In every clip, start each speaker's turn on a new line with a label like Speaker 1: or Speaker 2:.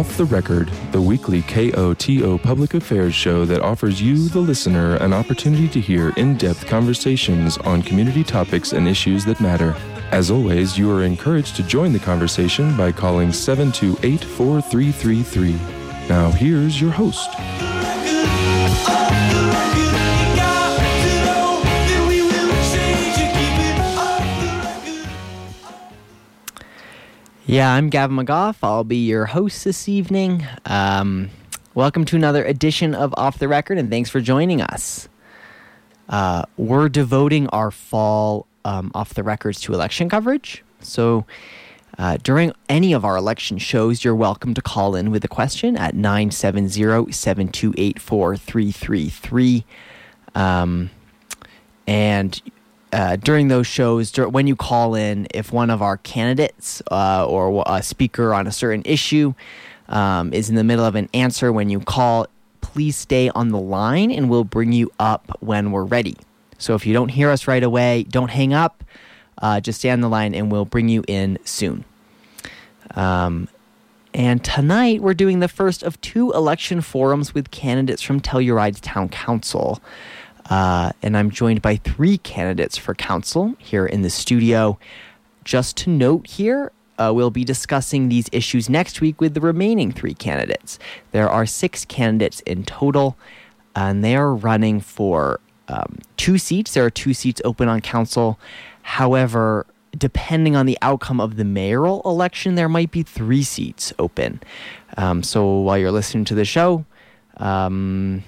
Speaker 1: Off the Record, the weekly KOTO public affairs show that offers you, the listener, an opportunity to hear in depth conversations on community topics and issues that matter. As always, you are encouraged to join the conversation by calling 728 4333. Now, here's your host.
Speaker 2: Yeah, I'm Gavin McGough. I'll be your host this evening. Um, welcome to another edition of Off the Record, and thanks for joining us. Uh, we're devoting our fall um, off the records to election coverage. So, uh, during any of our election shows, you're welcome to call in with a question at 970 728 4333. Um, and uh, during those shows, dur- when you call in, if one of our candidates uh, or a speaker on a certain issue um, is in the middle of an answer when you call, please stay on the line and we'll bring you up when we're ready. So if you don't hear us right away, don't hang up. Uh, just stay on the line and we'll bring you in soon. Um, and tonight we're doing the first of two election forums with candidates from Telluride's Town Council. Uh, and I'm joined by three candidates for council here in the studio. Just to note here, uh, we'll be discussing these issues next week with the remaining three candidates. There are six candidates in total, and they are running for um, two seats. There are two seats open on council. However, depending on the outcome of the mayoral election, there might be three seats open. Um, so while you're listening to the show, um,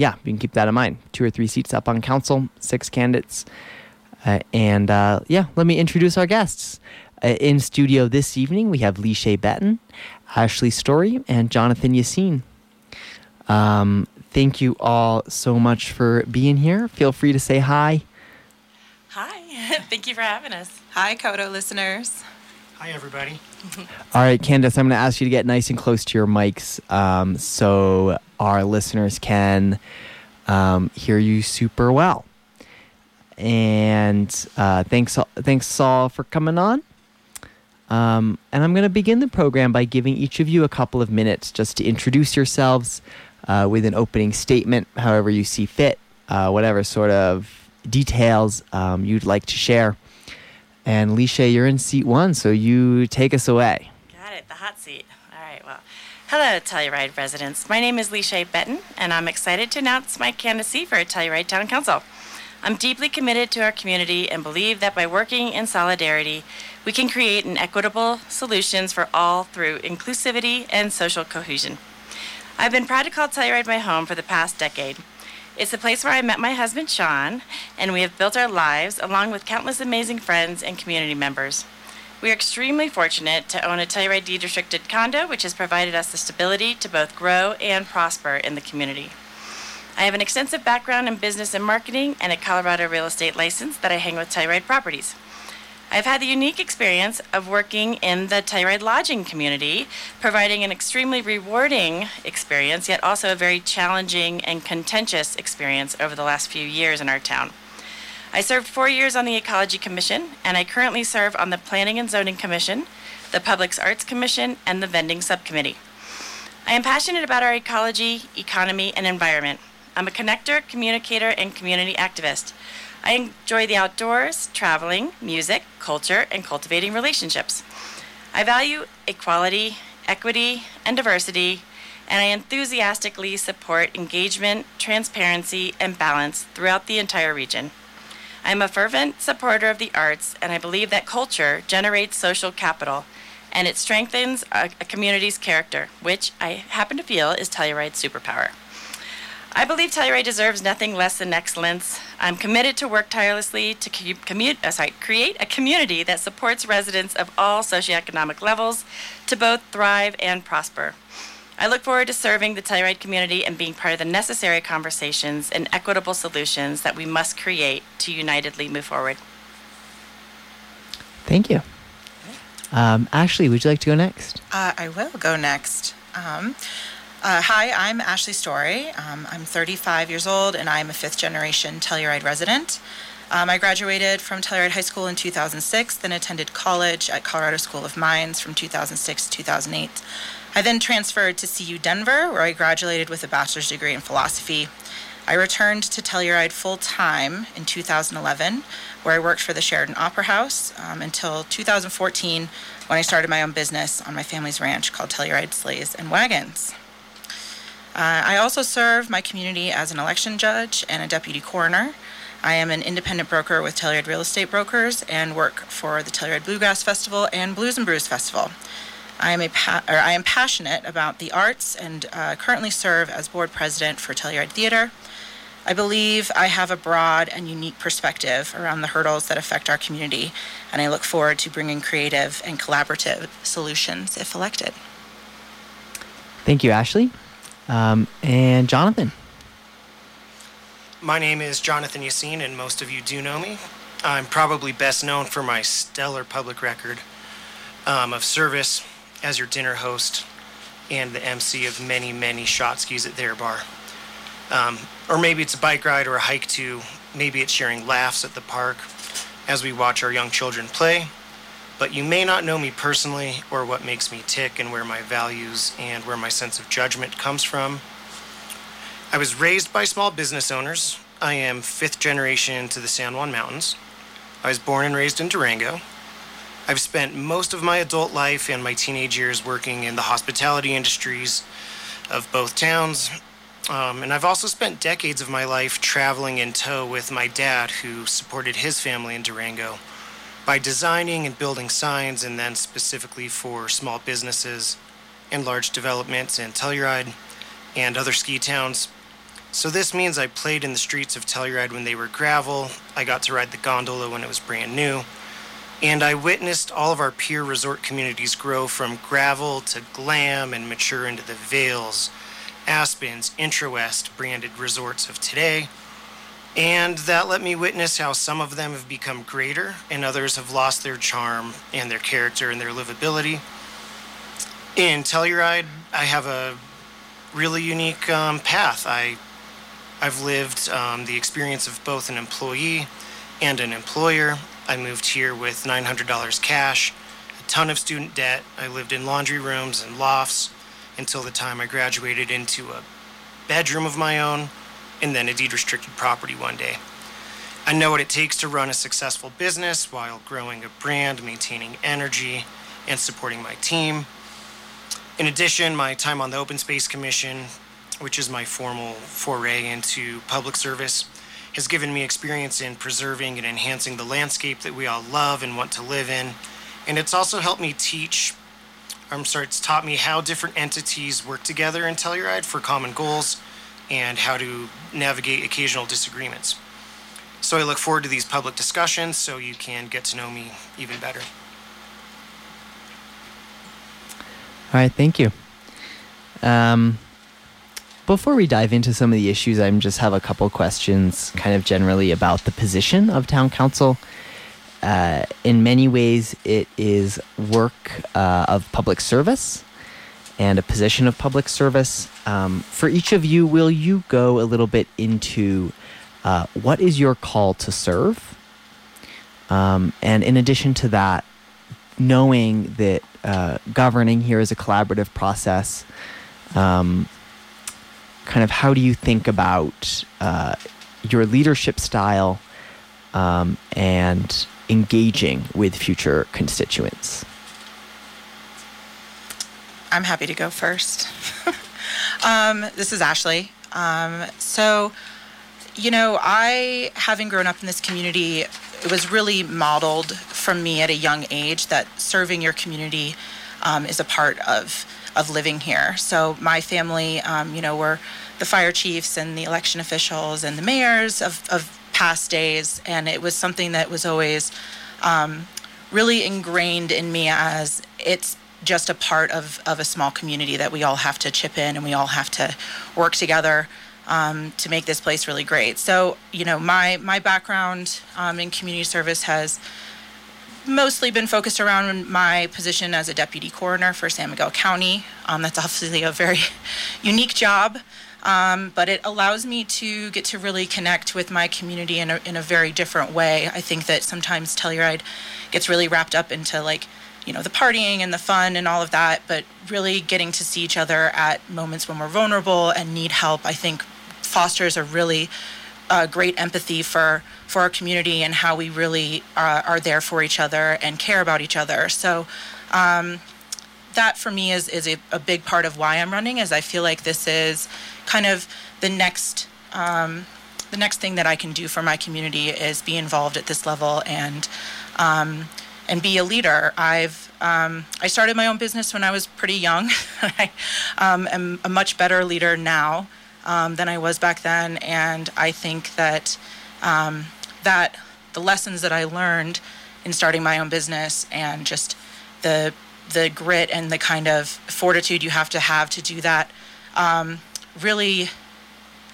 Speaker 2: yeah, you can keep that in mind. Two or three seats up on council, six candidates. Uh, and uh, yeah, let me introduce our guests. Uh, in studio this evening, we have LeeShae Betten, Ashley Story, and Jonathan Yaseen. Um, thank you all so much for being here. Feel free to say hi.
Speaker 3: Hi, thank you for having us.
Speaker 4: Hi, Koto listeners.
Speaker 5: Hi, everybody.
Speaker 2: All right, Candace, I'm going to ask you to get nice and close to your mics um, so our listeners can um, hear you super well. And uh, thanks, thanks, Saul, for coming on. Um, and I'm going to begin the program by giving each of you a couple of minutes just to introduce yourselves uh, with an opening statement, however you see fit, uh, whatever sort of details um, you'd like to share. And LeeShae, you're in seat one, so you take us away.
Speaker 3: Got it, the hot seat. All right, well. Hello, Telluride residents. My name is LeeShae Betten, and I'm excited to announce my candidacy for Telluride Town Council. I'm deeply committed to our community and believe that by working in solidarity, we can create an equitable solutions for all through inclusivity and social cohesion. I've been proud to call Telluride my home for the past decade. It's the place where I met my husband, Sean, and we have built our lives along with countless amazing friends and community members. We are extremely fortunate to own a Telluride deed restricted condo, which has provided us the stability to both grow and prosper in the community. I have an extensive background in business and marketing and a Colorado real estate license that I hang with Telluride Properties. I've had the unique experience of working in the Telluride lodging community, providing an extremely rewarding experience, yet also a very challenging and contentious experience over the last few years in our town. I served four years on the Ecology Commission, and I currently serve on the Planning and Zoning Commission, the Public Arts Commission, and the Vending Subcommittee. I am passionate about our ecology, economy, and environment. I'm a connector, communicator, and community activist. I enjoy the outdoors, traveling, music, culture, and cultivating relationships. I value equality, equity, and diversity, and I enthusiastically support engagement, transparency, and balance throughout the entire region. I am a fervent supporter of the arts, and I believe that culture generates social capital and it strengthens a, community's character, which I happen to feel is Telluride's superpower. I believe Telluride deserves nothing less than excellence. I'm committed to work tirelessly to commu- uh, sorry, create a community that supports residents of all socioeconomic levels to both thrive and prosper. I look forward to serving the Telluride community and being part of the necessary conversations and equitable solutions that we must create to unitedly move forward.
Speaker 2: Thank you. Um, Ashley, would you like to go next?
Speaker 4: Uh, I will go next. Um, uh, hi, I'm Ashley Story. Um, I'm 35 years old and I'm a fifth generation Telluride resident. Um, I graduated from Telluride High School in 2006, then attended college at Colorado School of Mines from 2006 to 2008. I then transferred to CU Denver, where I graduated with a bachelor's degree in philosophy. I returned to Telluride full time in 2011, where I worked for the Sheridan Opera House um, until 2014 when I started my own business on my family's ranch called Telluride Sleighs and Wagons. Uh, I also serve my community as an election judge and a deputy coroner. I am an independent broker with Telluride Real Estate Brokers and work for the Telluride Bluegrass Festival and Blues and Brews Festival. I am, a pa- or I am passionate about the arts and uh, currently serve as board president for Telluride Theater. I believe I have a broad and unique perspective around the hurdles that affect our community, and I look forward to bringing creative and collaborative solutions if elected.
Speaker 2: Thank you, Ashley. Um, and Jonathan.
Speaker 5: My name is Jonathan Yaseen, and most of you do know me. I'm probably best known for my stellar public record um, of service as your dinner host and the MC of many, many shot skis at their bar. Um, or maybe it's a bike ride or a hike to, Maybe it's sharing laughs at the park as we watch our young children play. But you may not know me personally or what makes me tick and where my values and where my sense of judgment comes from. I was raised by small business owners. I am fifth generation to the San Juan Mountains. I was born and raised in Durango. I've spent most of my adult life and my teenage years working in the hospitality industries of both towns. Um, and I've also spent decades of my life traveling in tow with my dad, who supported his family in Durango by designing and building signs, and then specifically for small businesses and large developments in Telluride and other ski towns. So this means I played in the streets of Telluride when they were gravel. I got to ride the gondola when it was brand new. And I witnessed all of our peer resort communities grow from gravel to glam and mature into the Vails, Aspens, Intrawest branded resorts of today. And that let me witness how some of them have become greater and others have lost their charm and their character and their livability. In Telluride, I have a really unique um, path. I I've lived um, the experience of both an employee and an employer. I moved here with $900 cash, a ton of student debt. I lived in laundry rooms and lofts until the time I graduated into a bedroom of my own and then a deed restricted property one day. I know what it takes to run a successful business while growing a brand, maintaining energy, and supporting my team. In addition, my time on the Open Space Commission which is my formal foray into public service, has given me experience in preserving and enhancing the landscape that we all love and want to live in. And it's also helped me teach, I'm sorry, it's taught me how different entities work together in Telluride for common goals and how to navigate occasional disagreements. So I look forward to these public discussions so you can get to know me even better.
Speaker 2: All right, thank you. Um, before we dive into some of the issues, I just have a couple questions, kind of generally about the position of town council. Uh, in many ways, it is work uh, of public service and a position of public service. Um, for each of you, will you go a little bit into uh, what is your call to serve? Um, and in addition to that, knowing that uh, governing here is a collaborative process. Um, kind of how do you think about uh, your leadership style um, and engaging with future constituents?
Speaker 4: I'm happy to go first. um, this is Ashley. Um, so, you know, I, having grown up in this community, it was really modeled from me at a young age that serving your community um, is a part of of living here. So my family, um, you know, were the fire chiefs and the election officials and the mayors of, of past days. And it was something that was always um, really ingrained in me as it's just a part of, of a small community that we all have to chip in and we all have to work together um, to make this place really great. So, you know, my, my background um, in community service has mostly been focused around my position as a deputy coroner for San Miguel County. Um, that's obviously a very unique job. Um, but it allows me to get to really connect with my community in a, in a very different way. I think that sometimes Telluride gets really wrapped up into like you know, the partying and the fun and all of that, but really getting to see each other at moments when we're vulnerable and need help, I think fosters a really uh, great empathy for for our community and how we really uh, are there for each other and care about each other. So. Um, that for me is, is a, a, big part of why I'm running is I feel like this is kind of the next um, the next thing that I can do for my community is be involved at this level and um, and be a leader. I've um, I started my own business when I was pretty young. I um, am a much better leader now um, than I was back then, and I think that um, that the lessons that I learned in starting my own business and just the the grit and the kind of fortitude you have to have to do that um, really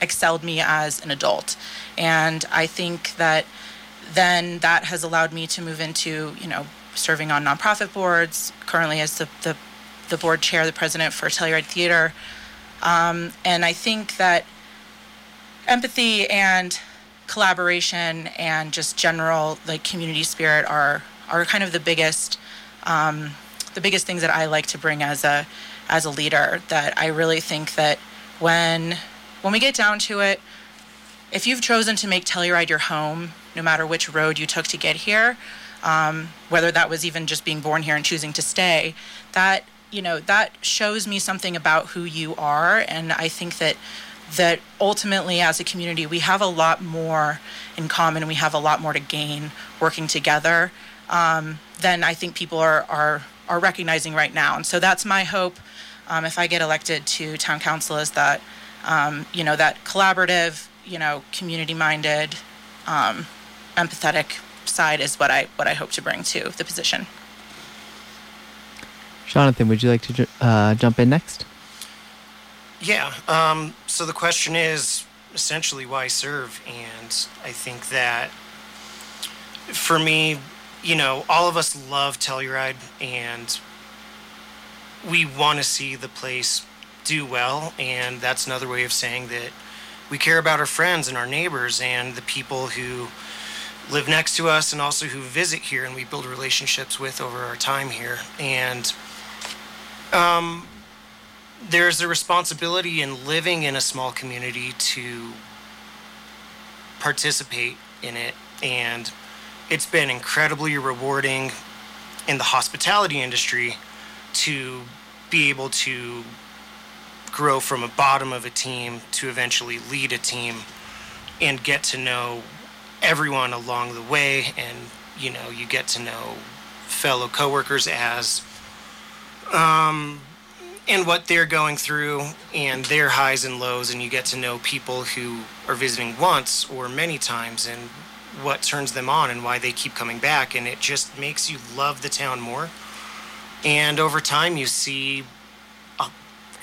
Speaker 4: excelled me as an adult. And I think that then that has allowed me to move into, you know, serving on nonprofit boards, currently as the, the, the board chair, the president for Telluride Theater. Um, and I think that empathy and collaboration and just general like community spirit are are kind of the biggest um, the biggest things that I like to bring as a as a leader. That I really think that when when we get down to it, if you've chosen to make Telluride your home, no matter which road you took to get here, um, whether that was even just being born here and choosing to stay, that you know that shows me something about who you are, and I think that that ultimately as a community we have a lot more in common we have a lot more to gain working together um, than I think people are, are are recognizing right now. And so that's my hope um, if I get elected to town council is that, um, you know, that collaborative, you know, community-minded, um, empathetic side is what I what I hope to bring to the position.
Speaker 2: Jonathan, would you like to uh, jump in next?
Speaker 5: Yeah. Um, so the question is essentially why serve, and I think that for me, you know, all of us love Telluride and we want to see the place do well. And that's another way of saying that we care about our friends and our neighbors and the people who live next to us and also who visit here and we build relationships with over our time here. And um, there's a responsibility in living in a small community to participate in it and it's been incredibly rewarding in the hospitality industry to be able to grow from a bottom of a team to eventually lead a team and get to know everyone along the way and you know you get to know fellow coworkers as um and what they're going through and their highs and lows and you get to know people who are visiting once or many times and what turns them on and why they keep coming back and it just makes you love the town more. And over time you see uh,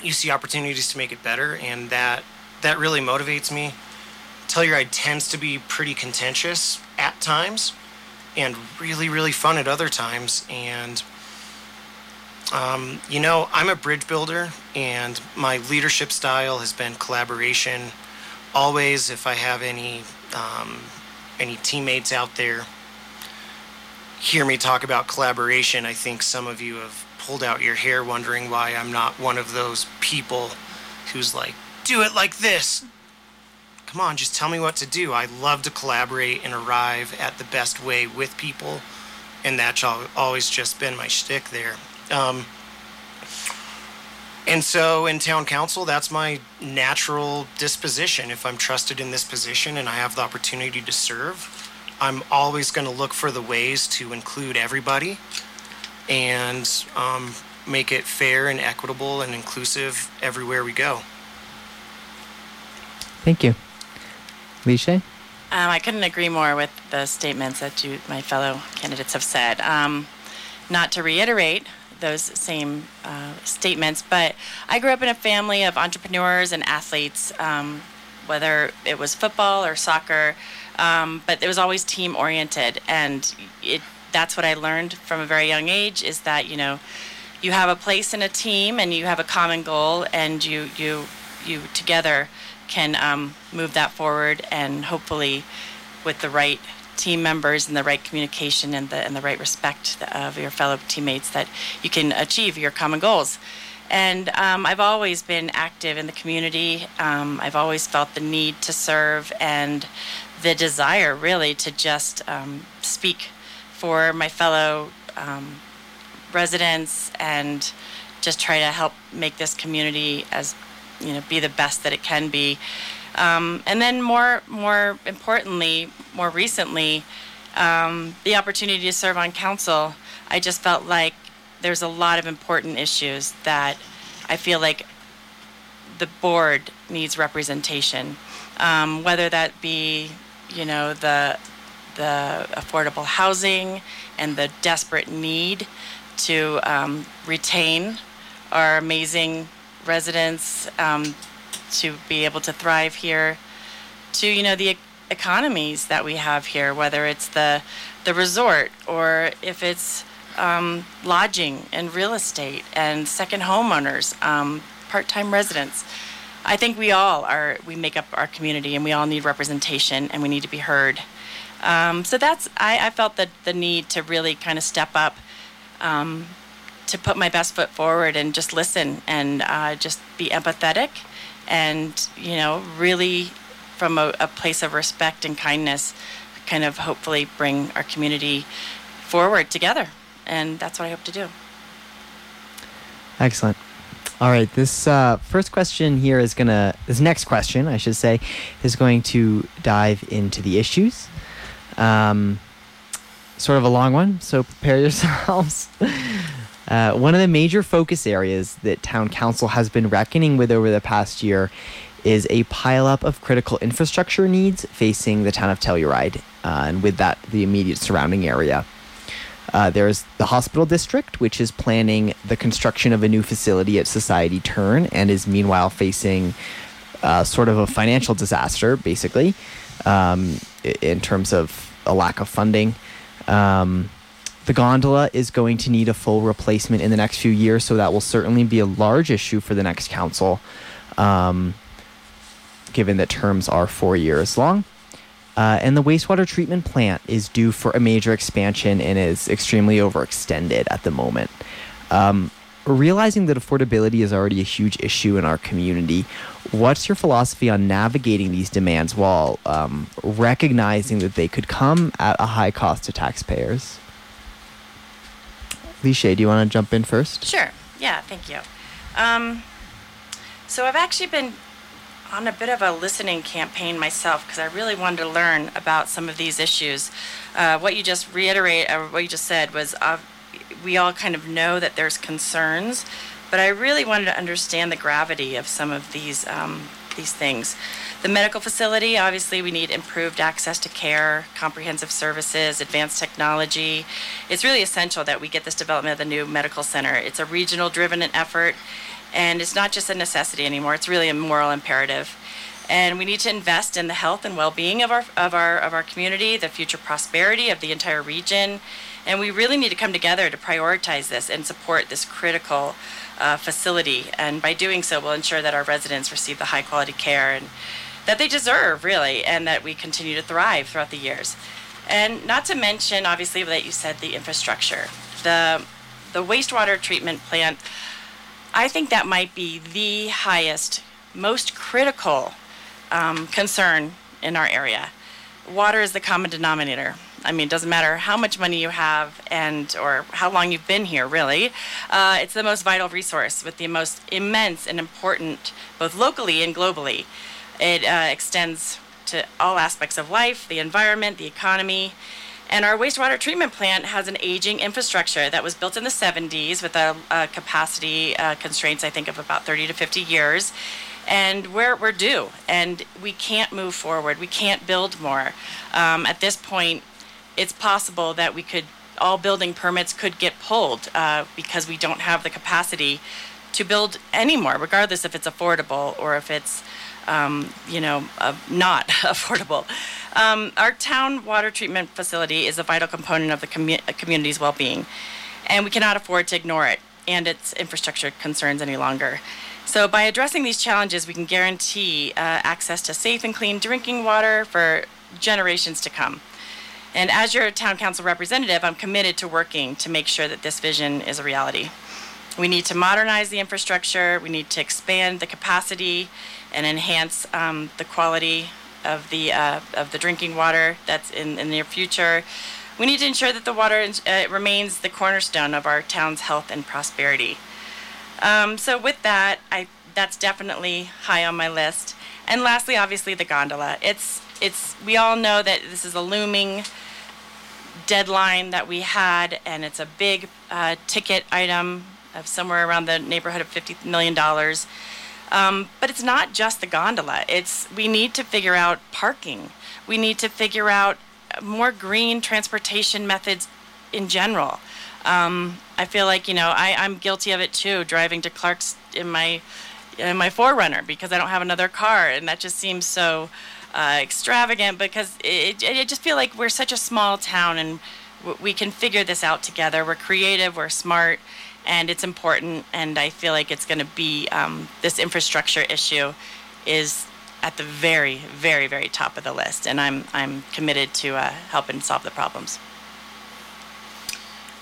Speaker 5: you see opportunities to make it better and that that really motivates me telluride tends to be pretty contentious at times and really really fun at other times and um, you know i'm a bridge builder and my leadership style has been collaboration always if i have any um, any teammates out there hear me talk about collaboration, I think some of you have pulled out your hair wondering why I'm not one of those people who's like, do it like this. Come on, just tell me what to do. I love to collaborate and arrive at the best way with people, and that's always just been my shtick there. Um, and so in town council, that's my natural disposition. If I'm trusted in this position and I have the opportunity to serve, I'm always going to look for the ways to include everybody and um, make it fair and equitable and inclusive everywhere we go.
Speaker 2: Thank you. LeeShae?
Speaker 3: Um, I couldn't agree more with the statements that you, my fellow candidates have said. Um, not to reiterate those same uh, statements. But I grew up in a family of entrepreneurs and athletes, um, whether it was football or soccer, um, but it was always team oriented, and it that's what I learned from a very young age is that you know you have a place in a team and you have a common goal, and you you you together can um, move that forward and hopefully with the right team members and the right communication and the and the right respect of your fellow teammates that you can achieve your common goals. And um, I've always been active in the community. Um, I've always felt the need to serve and the desire, really, to just um, speak for my fellow um, residents and just try to help make this community as you know be the best that it can be. Um, and then more more importantly, more recently, um, the opportunity to serve on council. I just felt like there's a lot of important issues that I feel like the board needs representation, um, whether that be, you know, the the affordable housing and the desperate need to um, retain our amazing residents um, to be able to thrive here, to you know the e- economies that we have here, whether it's the the resort or if it's um, lodging and real estate and second homeowners, um, part-time residents. I think we all are. We make up our community, and we all need representation, and we need to be heard. Um, so that's I, I felt the the need to really kind of step up, um, to put my best foot forward and just listen and uh, just be empathetic, and you know really from a, a place of respect and kindness, kind of hopefully bring our community forward together and that's what I hope to do.
Speaker 2: Excellent. All right, this uh, first question here is gonna. This next question, I should say, is going to dive into the issues. Um, sort of a long one, so prepare yourselves. Uh, one of the major focus areas that town council has been reckoning with over the past year is a pileup of critical infrastructure needs facing the town of Telluride, uh, and with that, the immediate surrounding area. Uh, there's the hospital district, which is planning the construction of a new facility at Society Turn and is meanwhile facing uh, sort of a financial disaster, basically, um, in terms of a lack of funding. Um, the gondola is going to need a full replacement in the next few years, so that will certainly be a large issue for the next council, um, given that terms are four years long. Uh, and the wastewater treatment plant is due for a major expansion and is extremely overextended at the moment. Um, realizing that affordability is already a huge issue in our community, what's your philosophy on navigating these demands while um, recognizing that they could come at a high cost to taxpayers? LeeShae, do you want to jump in first?
Speaker 3: Sure. Yeah, thank you. Um, so I've actually been on a bit of a listening campaign myself because I really wanted to learn about some of these issues. Uh, what you just reiterate, or what you just said, was uh, we all kind of know that there's concerns, but I really wanted to understand the gravity of some of these um, these things. The medical facility, obviously, we need improved access to care, comprehensive services, advanced technology. It's really essential that we get this development of the new medical center. It's a regional driven effort and it's not just a necessity anymore, it's really a moral imperative. And we need to invest in the health and well-being of our of our of our community, the future prosperity of the entire region, and we really need to come together to prioritize this and support this critical uh, facility. And by doing so, we'll ensure that our residents receive the high-quality care and that they deserve, really, and that we continue to thrive throughout the years. And not to mention, obviously, that you said the infrastructure, the the wastewater treatment plant I think that might be the highest, most critical um, concern in our area. Water is the common denominator. I mean, it doesn't matter how much money you have and or how long you've been here. Really, uh, it's the most vital resource with the most immense and important, both locally and globally. It uh, extends to all aspects of life, the environment, the economy, and our wastewater treatment plant has an aging infrastructure that was built in the 70s with a, a capacity uh, constraints, I think, of about 30 to 50 years. And we're, we're due, and we can't move forward. We can't build more. Um, at this point, it's possible that we could, all building permits could get pulled uh, because we don't have the capacity to build anymore, regardless if it's affordable or if it's, um, you know, uh, not affordable. Um, our town water treatment facility is a vital component of the commu- community's well-being, and we cannot afford to ignore it and its infrastructure concerns any longer. So, by addressing these challenges, we can guarantee uh, access to safe and clean drinking water for generations to come. And as your town council representative, I'm committed to working to make sure that this vision is a reality. We need to modernize the infrastructure, we need to expand the capacity and enhance um, the quality of the, uh, of the drinking water that's in, in the near future. We need to ensure that the water uh, remains the cornerstone of our town's health and prosperity. Um, so with that, I that's definitely high on my list. And lastly, obviously, the gondola. It's it's we all know that this is a looming deadline that we had, and it's a big uh, ticket item of somewhere around the neighborhood of fifty million dollars. Um, but it's not just the gondola. It's we need to figure out parking. We need to figure out more green transportation methods in general. Um, I feel like you know I, I'm guilty of it too, driving to Clark's in my in my 4Runner because I don't have another car, and that just seems so uh, extravagant. Because it, it, I just feel like we're such a small town, and w- we can figure this out together. We're creative, we're smart, and it's important. And I feel like it's going to be um, this infrastructure issue is at the very, very, very top of the list, and I'm I'm committed to uh, helping solve the problems.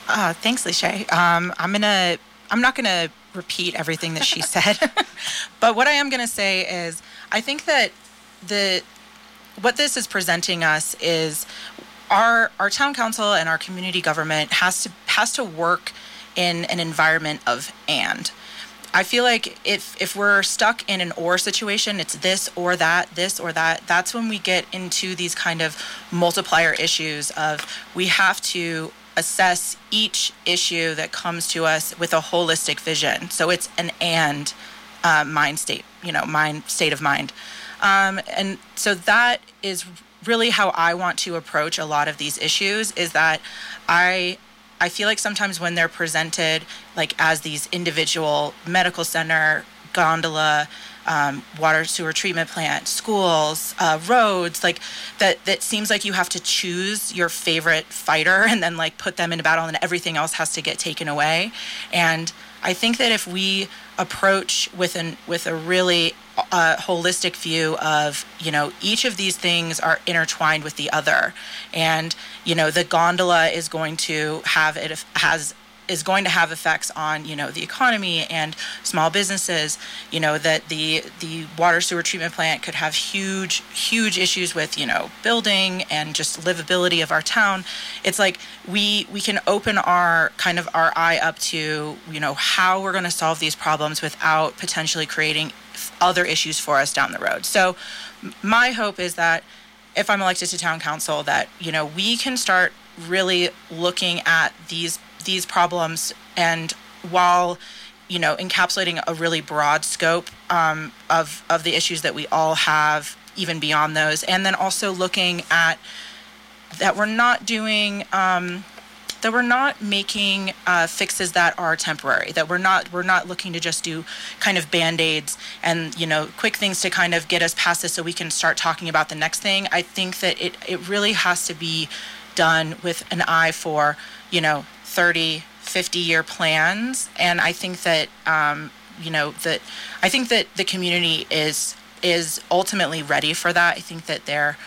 Speaker 4: Uh, thanks, LeeShae. Um, I'm gonna. I'm not gonna repeat everything that she said, but what I am gonna say is, I think that the what this is presenting us is our our town council and our community government has to has to work in an environment of and. I feel like if if we're stuck in an or situation, it's this or that, this or that. That's when we get into these kind of multiplier issues of we have to assess each issue that comes to us with a holistic vision. So it's an and uh, mind state, you know, mind state of mind. Um, and so that is really how I want to approach a lot of these issues is that I I feel like sometimes when they're presented like as these individual medical center, gondola, um, water sewer treatment plant, schools, uh, roads, like that. That seems like you have to choose your favorite fighter and then like put them in a battle, and everything else has to get taken away. And I think that if we approach with an with a really uh, holistic view of you know each of these things are intertwined with the other. And you know the gondola is going to have it has is going to have effects on you know the economy and small businesses. You know that the the water sewer treatment plant could have huge huge issues with you know building and just livability of our town. It's like we we can open our kind of our eye up to you know how we're going to solve these problems without potentially creating other issues for us down the road. So my hope is that if i'm elected to town council that you know we can start really looking at these these problems and while you know encapsulating a really broad scope um, of of the issues that we all have even beyond those and then also looking at that we're not doing um, that we're not making uh, fixes that are temporary that we're not we're not looking to just do kind of band-aids and you know quick things to kind of get us past this so we can start talking about the next thing i think that it, it really has to be done with an eye for you know 30, 50 year plans. And I think that, um, you know, that I think that the community is is ultimately ready for that. I think that they're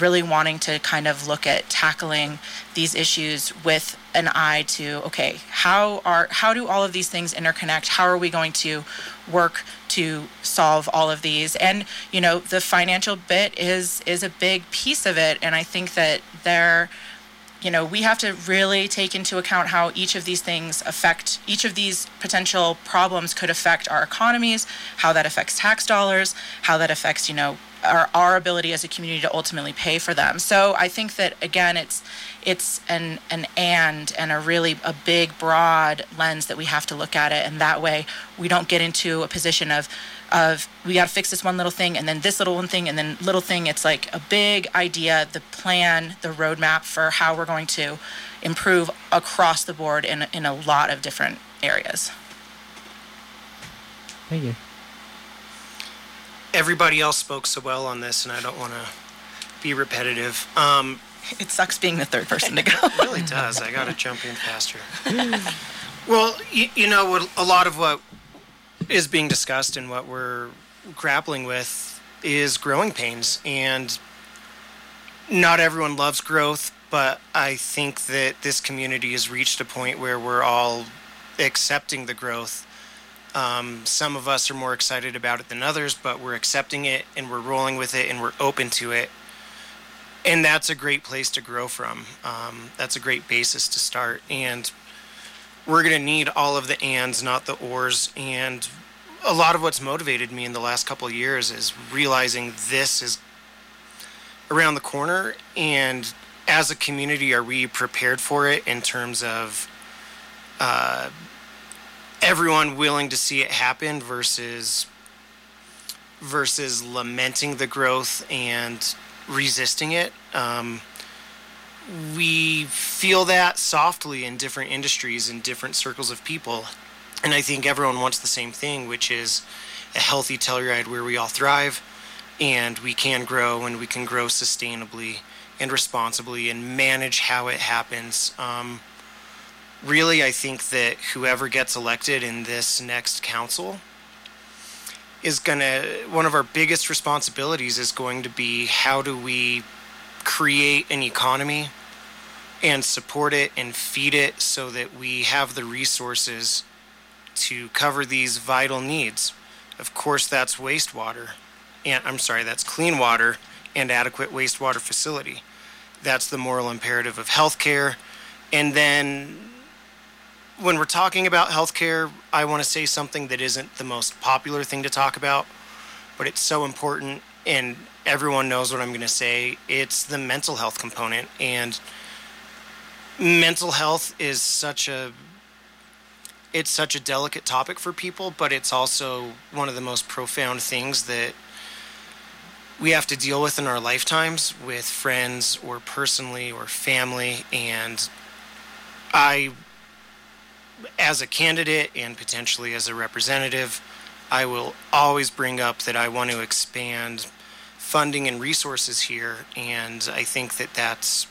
Speaker 4: really wanting to kind of look at tackling these issues with an eye to okay how are how do all of these things interconnect? How are we going to work to solve all of these? And you know the financial bit is is a big piece of it. And i think that they're you know, we have to really take into account how each of these things affect, each of these potential problems could affect our economies, how that affects tax dollars, how that affects, you know, our, our ability as a community to ultimately pay for them. So I think that again, it's it's an an and and a really a big broad lens that we have to look at it, and that way we don't get into a position of of we got to fix this one little thing and then this little one thing and then little thing. It's like a big idea, the plan, the roadmap for how we're going to improve across the board in in a lot of different areas.
Speaker 2: Thank you.
Speaker 5: Everybody else spoke so well on this, and I don't want to be repetitive. Um,
Speaker 4: It sucks being the third person to go.
Speaker 5: it really does. I got to jump in faster. well, you, you know, a lot of what is being discussed and what we're grappling with is growing pains, and not everyone loves growth, but I think that this community has reached a point where we're all accepting the growth. Um, some of us are more excited about it than others, but we're accepting it and we're rolling with it and we're open to it. And that's a great place to grow from. Um, that's a great basis to start. And we're going to need all of the ands, not the ors. And a lot of what's motivated me in the last couple of years is realizing this is around the corner and as a community, are we prepared for it in terms of uh, everyone willing to see it happen versus versus lamenting the growth and resisting it? Um, we feel that softly in different industries and different circles of people, and I think everyone wants the same thing, which is a healthy Telluride where we all thrive and we can grow and we can grow sustainably and responsibly and manage how it happens. Um, really, I think that whoever gets elected in this next council is going to, one of our biggest responsibilities is going to be how do we create an economy and support it and feed it so that we have the resources to cover these vital needs. Of course, that's wastewater. And I'm sorry, that's clean water and adequate wastewater facility. That's the moral imperative of healthcare. And then when we're talking about healthcare, I want to say something that isn't the most popular thing to talk about, but it's so important and everyone knows what I'm going to say. It's the mental health component and mental health is such a it's such a delicate topic for people, but it's also one of the most profound things that we have to deal with in our lifetimes with friends or personally or family. And I, as a candidate and potentially as a representative, I will always bring up that I want to expand funding and resources here. And I think that that's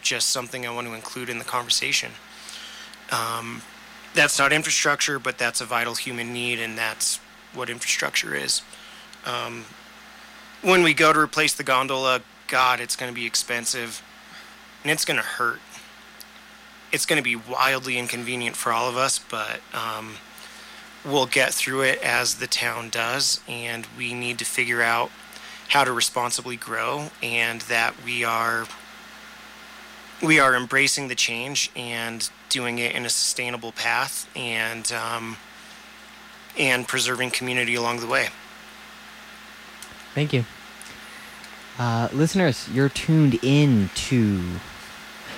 Speaker 5: just something I want to include in the conversation. Um, that's not infrastructure, but that's a vital human need, and that's what infrastructure is. Um, when we go to replace the gondola, God, it's going to be expensive and it's going to hurt. It's going to be wildly inconvenient for all of us, but um, we'll get through it as the town does, and we need to figure out how to responsibly grow and that we are we are embracing the change and doing it in a sustainable path and um, and preserving community along the way.
Speaker 2: Thank you. Uh, listeners, you're tuned in to.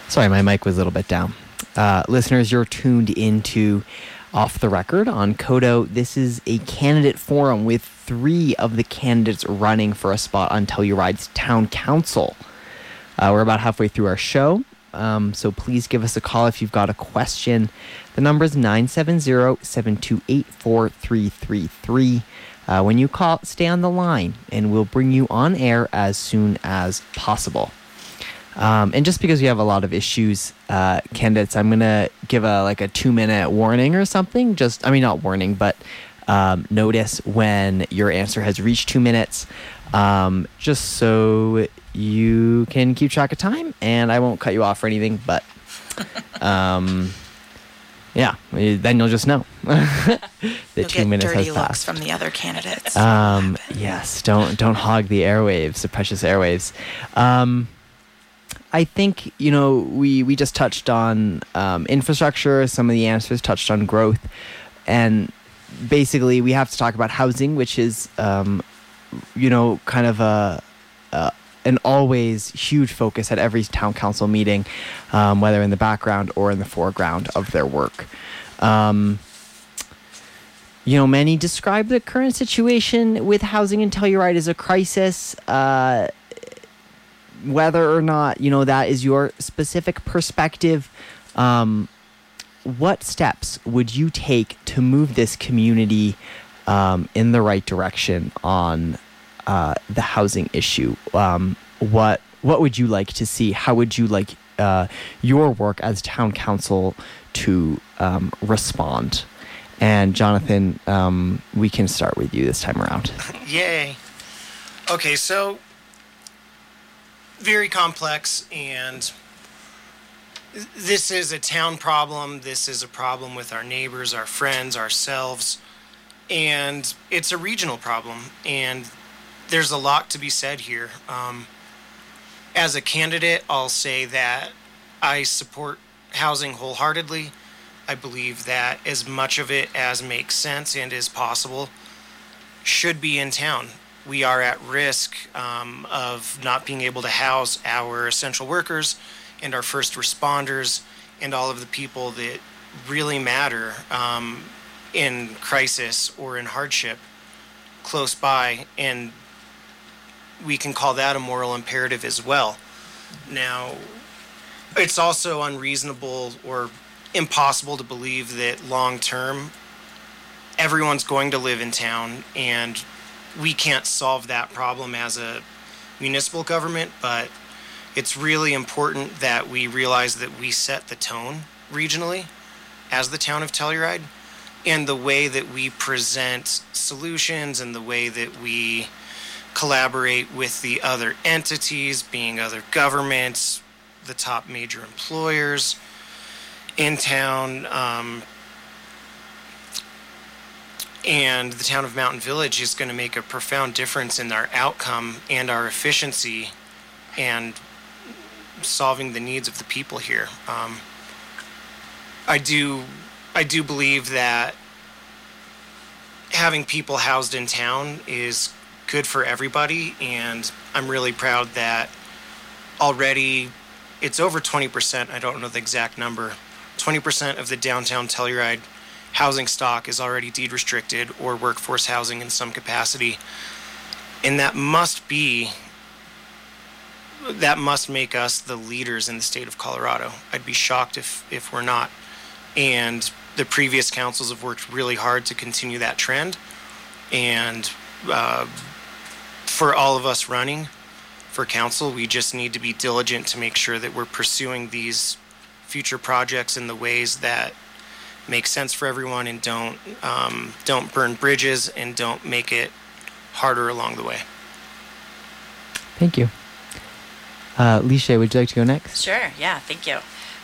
Speaker 2: Sorry, my mic was a little bit down. Uh, listeners, you're tuned into Off the Record on KOTO. This is a candidate forum with three of the candidates running for a spot on Telluride's Town Council. Uh, we're about halfway through our show, um, so please give us a call if you've got a question. The number is 970 728 4333. Uh, when you call, stay on the line and we'll bring you on air as soon as possible. Um, and just because we have a lot of issues, uh, candidates, I'm gonna give a like a two minute warning or something. Just, I mean, not warning, but um, notice when your answer has reached two minutes, um, just so you can keep track of time. And I won't cut you off or anything, but um, yeah, then you'll just know. the
Speaker 4: You'll
Speaker 2: two minutes has passed.
Speaker 4: from the other candidates.
Speaker 2: Um, yes, don't don't hog the airwaves, the precious airwaves. I think you know we we just touched on um, infrastructure. Some of the answers touched on growth, and basically we have to talk about housing, which is um, you know kind of a, a an always huge focus at every town council meeting, um, whether in the background or in the foreground of their work. Um, you know, many describe the current situation with housing in Telluride as a crisis. Uh, whether or not you know that is your specific perspective, um, what steps would you take to move this community um, in the right direction on uh, the housing issue? Um, what what would you like to see? How would you like uh, your work as town council to um, respond? And Jonathan, um, we can start with you this time around.
Speaker 5: Yay. Okay, so very complex and this is a town problem. This is a problem with our neighbors, our friends, ourselves, and it's a regional problem. And there's a lot to be said here. Um, as a candidate, I'll say that I support housing wholeheartedly. I believe that as much of it as makes sense and is possible should be in town. We are at risk um, of not being able to house our essential workers and our first responders and all of the people that really matter um, in crisis or in hardship close by. And we can call that a moral imperative as well. Now, it's also unreasonable or impossible to believe that long term everyone's going to live in town and we can't solve that problem as a municipal government, but it's really important that we realize that we set the tone regionally as the town of Telluride and the way that we present solutions and the way that we collaborate with the other entities, being other governments, the top major employers in town. Um, and the town of Mountain Village is going to make a profound difference in our outcome and our efficiency and solving the needs of the people here. Um, I do, I do believe that having people housed in town is good for everybody, and I'm really proud that already it's over 20%. I don't know the exact number. 20% of the downtown Telluride housing stock is already deed restricted or workforce housing in some capacity. And that must be that must make us the leaders in the state of Colorado. I'd be shocked if if we're not. And the previous councils have worked really hard to continue that trend. And uh, for all of us running for council, we just need to be diligent to make sure that we're pursuing these future projects in the ways that make sense for everyone and don't um, don't burn bridges and don't make it harder along the way.
Speaker 2: Thank you. Uh, LeeShae, would you like to go next?
Speaker 3: Sure. Yeah. Thank you.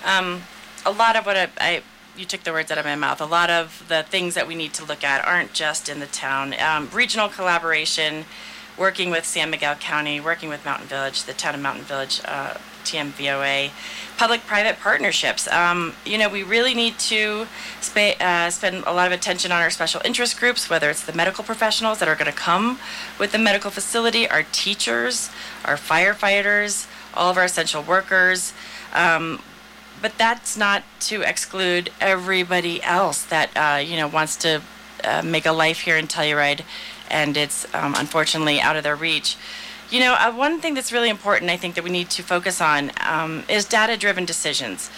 Speaker 3: Um, a lot of what I, I, you took the words out of my mouth. A lot of the things that we need to look at aren't just in the town. Um, regional collaboration, working with San Miguel County, working with Mountain Village, the town of Mountain Village, uh, TMVOA, public-private partnerships. Um, you know, we really need to spa- uh, spend a lot of attention on our special interest groups, whether it's the medical professionals that are going to come with the medical facility, our teachers, our firefighters, all of our essential workers. Um, but that's not to exclude everybody else that uh, you know wants to uh, make a life here in Telluride, and it's um, unfortunately out of their reach. You know, uh, one thing that's really important, I think, that we need to focus on um, is data driven decisions.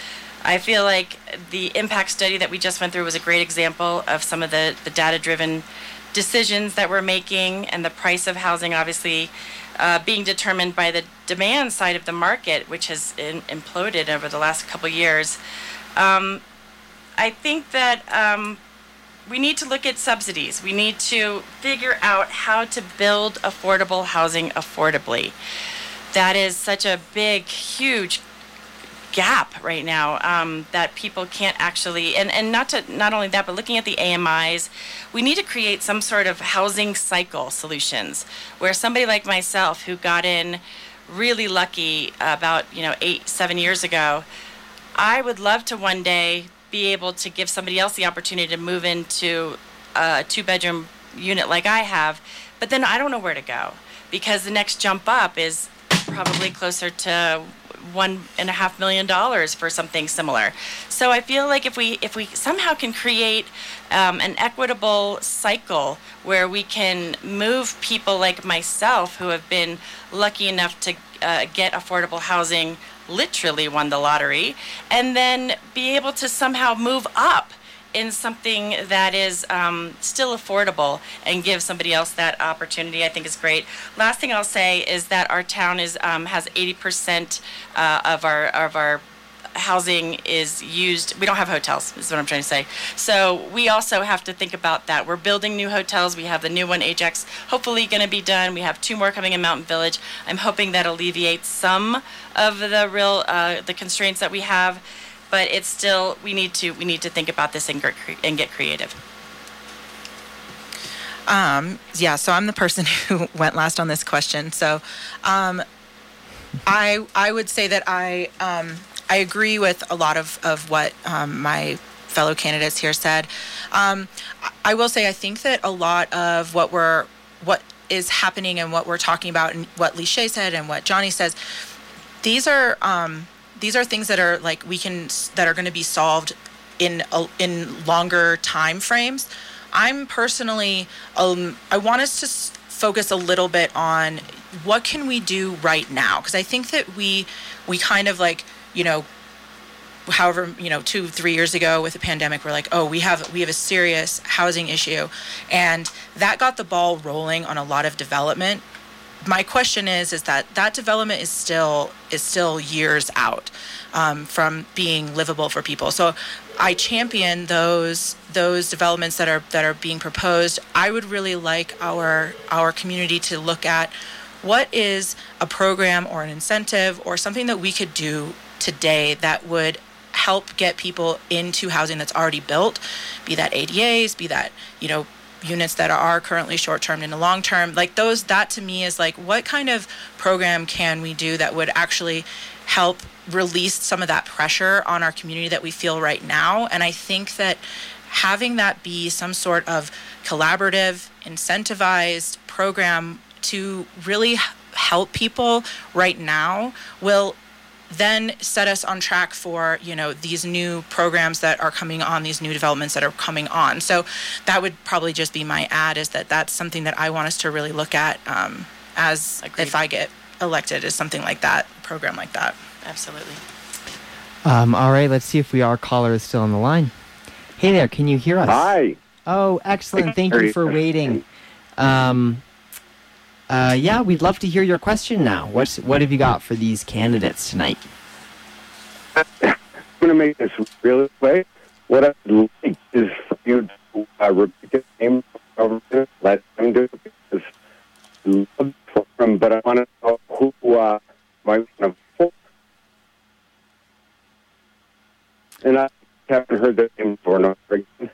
Speaker 3: I feel like the impact study that we just went through was a great example of some of the, the data driven decisions that we're making and the price of housing, obviously, uh, being determined by the demand side of the market, which has in, imploded over the last couple years. Um, I think that um, we need to look at subsidies. We need to figure out how to build affordable housing affordably. That is such a big, huge gap right now um, that people can't actually and, and not to not only that but looking at the AMIs we need to create some sort of housing cycle solutions where somebody like myself who got in really lucky about you know eight seven years ago I would love to one day be able to give somebody else the opportunity to move into a two bedroom unit like I have, but then I don't know where to go because the next jump up is probably closer to one and a half million dollars for something similar. So I feel like if we if we somehow can create um, an equitable cycle where we can move people like myself who have been lucky enough to uh, get affordable housing literally won the lottery, and then be able to somehow move up in something that is um, still affordable and give somebody else that opportunity, I think is great. Last thing I'll say is that our town is um, has 80% uh, of our of our housing is used. We don't have hotels, is what I'm trying to say. So we also have to think about that. We're building new hotels. We have the new one, Ajax, hopefully going to be done. We have two more coming in Mountain Village. I'm hoping that alleviates some of the real uh, the constraints that we have, but it's still we need to we need to think about this and, and get creative.
Speaker 4: Um, yeah, so I'm the person who went last on this question. So, um, I I would say that I um, I agree with a lot of of what um, my fellow candidates here said. Um, I will say I think that a lot of what we're what is happening and what we're talking about and what LeeShae said and what Johnny says, these are um, these are things that are like we can that are going to be solved in in longer time frames. I'm personally, um, I want us to s- focus a little bit on what can we do right now? Because I think that we we kind of like you know however you know two three years ago with the pandemic we're like oh we have we have a serious housing issue. And that got the ball rolling on a lot of development my question is is that that development is still is still years out um, from being livable for people so I champion those those developments that are that are being proposed. I would really like our our community to look at what is a program or an incentive or something that we could do today that would help get people into housing that's already built, be that ADUs, be that, you know, units that are currently short term and long term. Like those that to me is like what kind of program can we do that would actually help release some of that pressure on our community that we feel right now. And I think that having that be some sort of collaborative, incentivized program to really help people right now will then set us on track for you know these new programs that are coming on these new developments that are coming on so that would probably just be my ad is that that's something that i want us to really look at um, as Agreed. if i get elected is something like that program like that
Speaker 3: absolutely.
Speaker 2: Um, all right, let's see if we our caller is still on the line. Hey there, can you hear us?
Speaker 6: Hi.
Speaker 2: Oh, excellent. Thank you for waiting. Um, uh, yeah, we'd love to hear your question now. What's what have you got for these candidates tonight?
Speaker 6: I'm going to make this really quick. What I'd like is for you to uh, repeat the name of the let them do it because love for them, but I want to know who uh, might want to and I haven't heard that name for no again.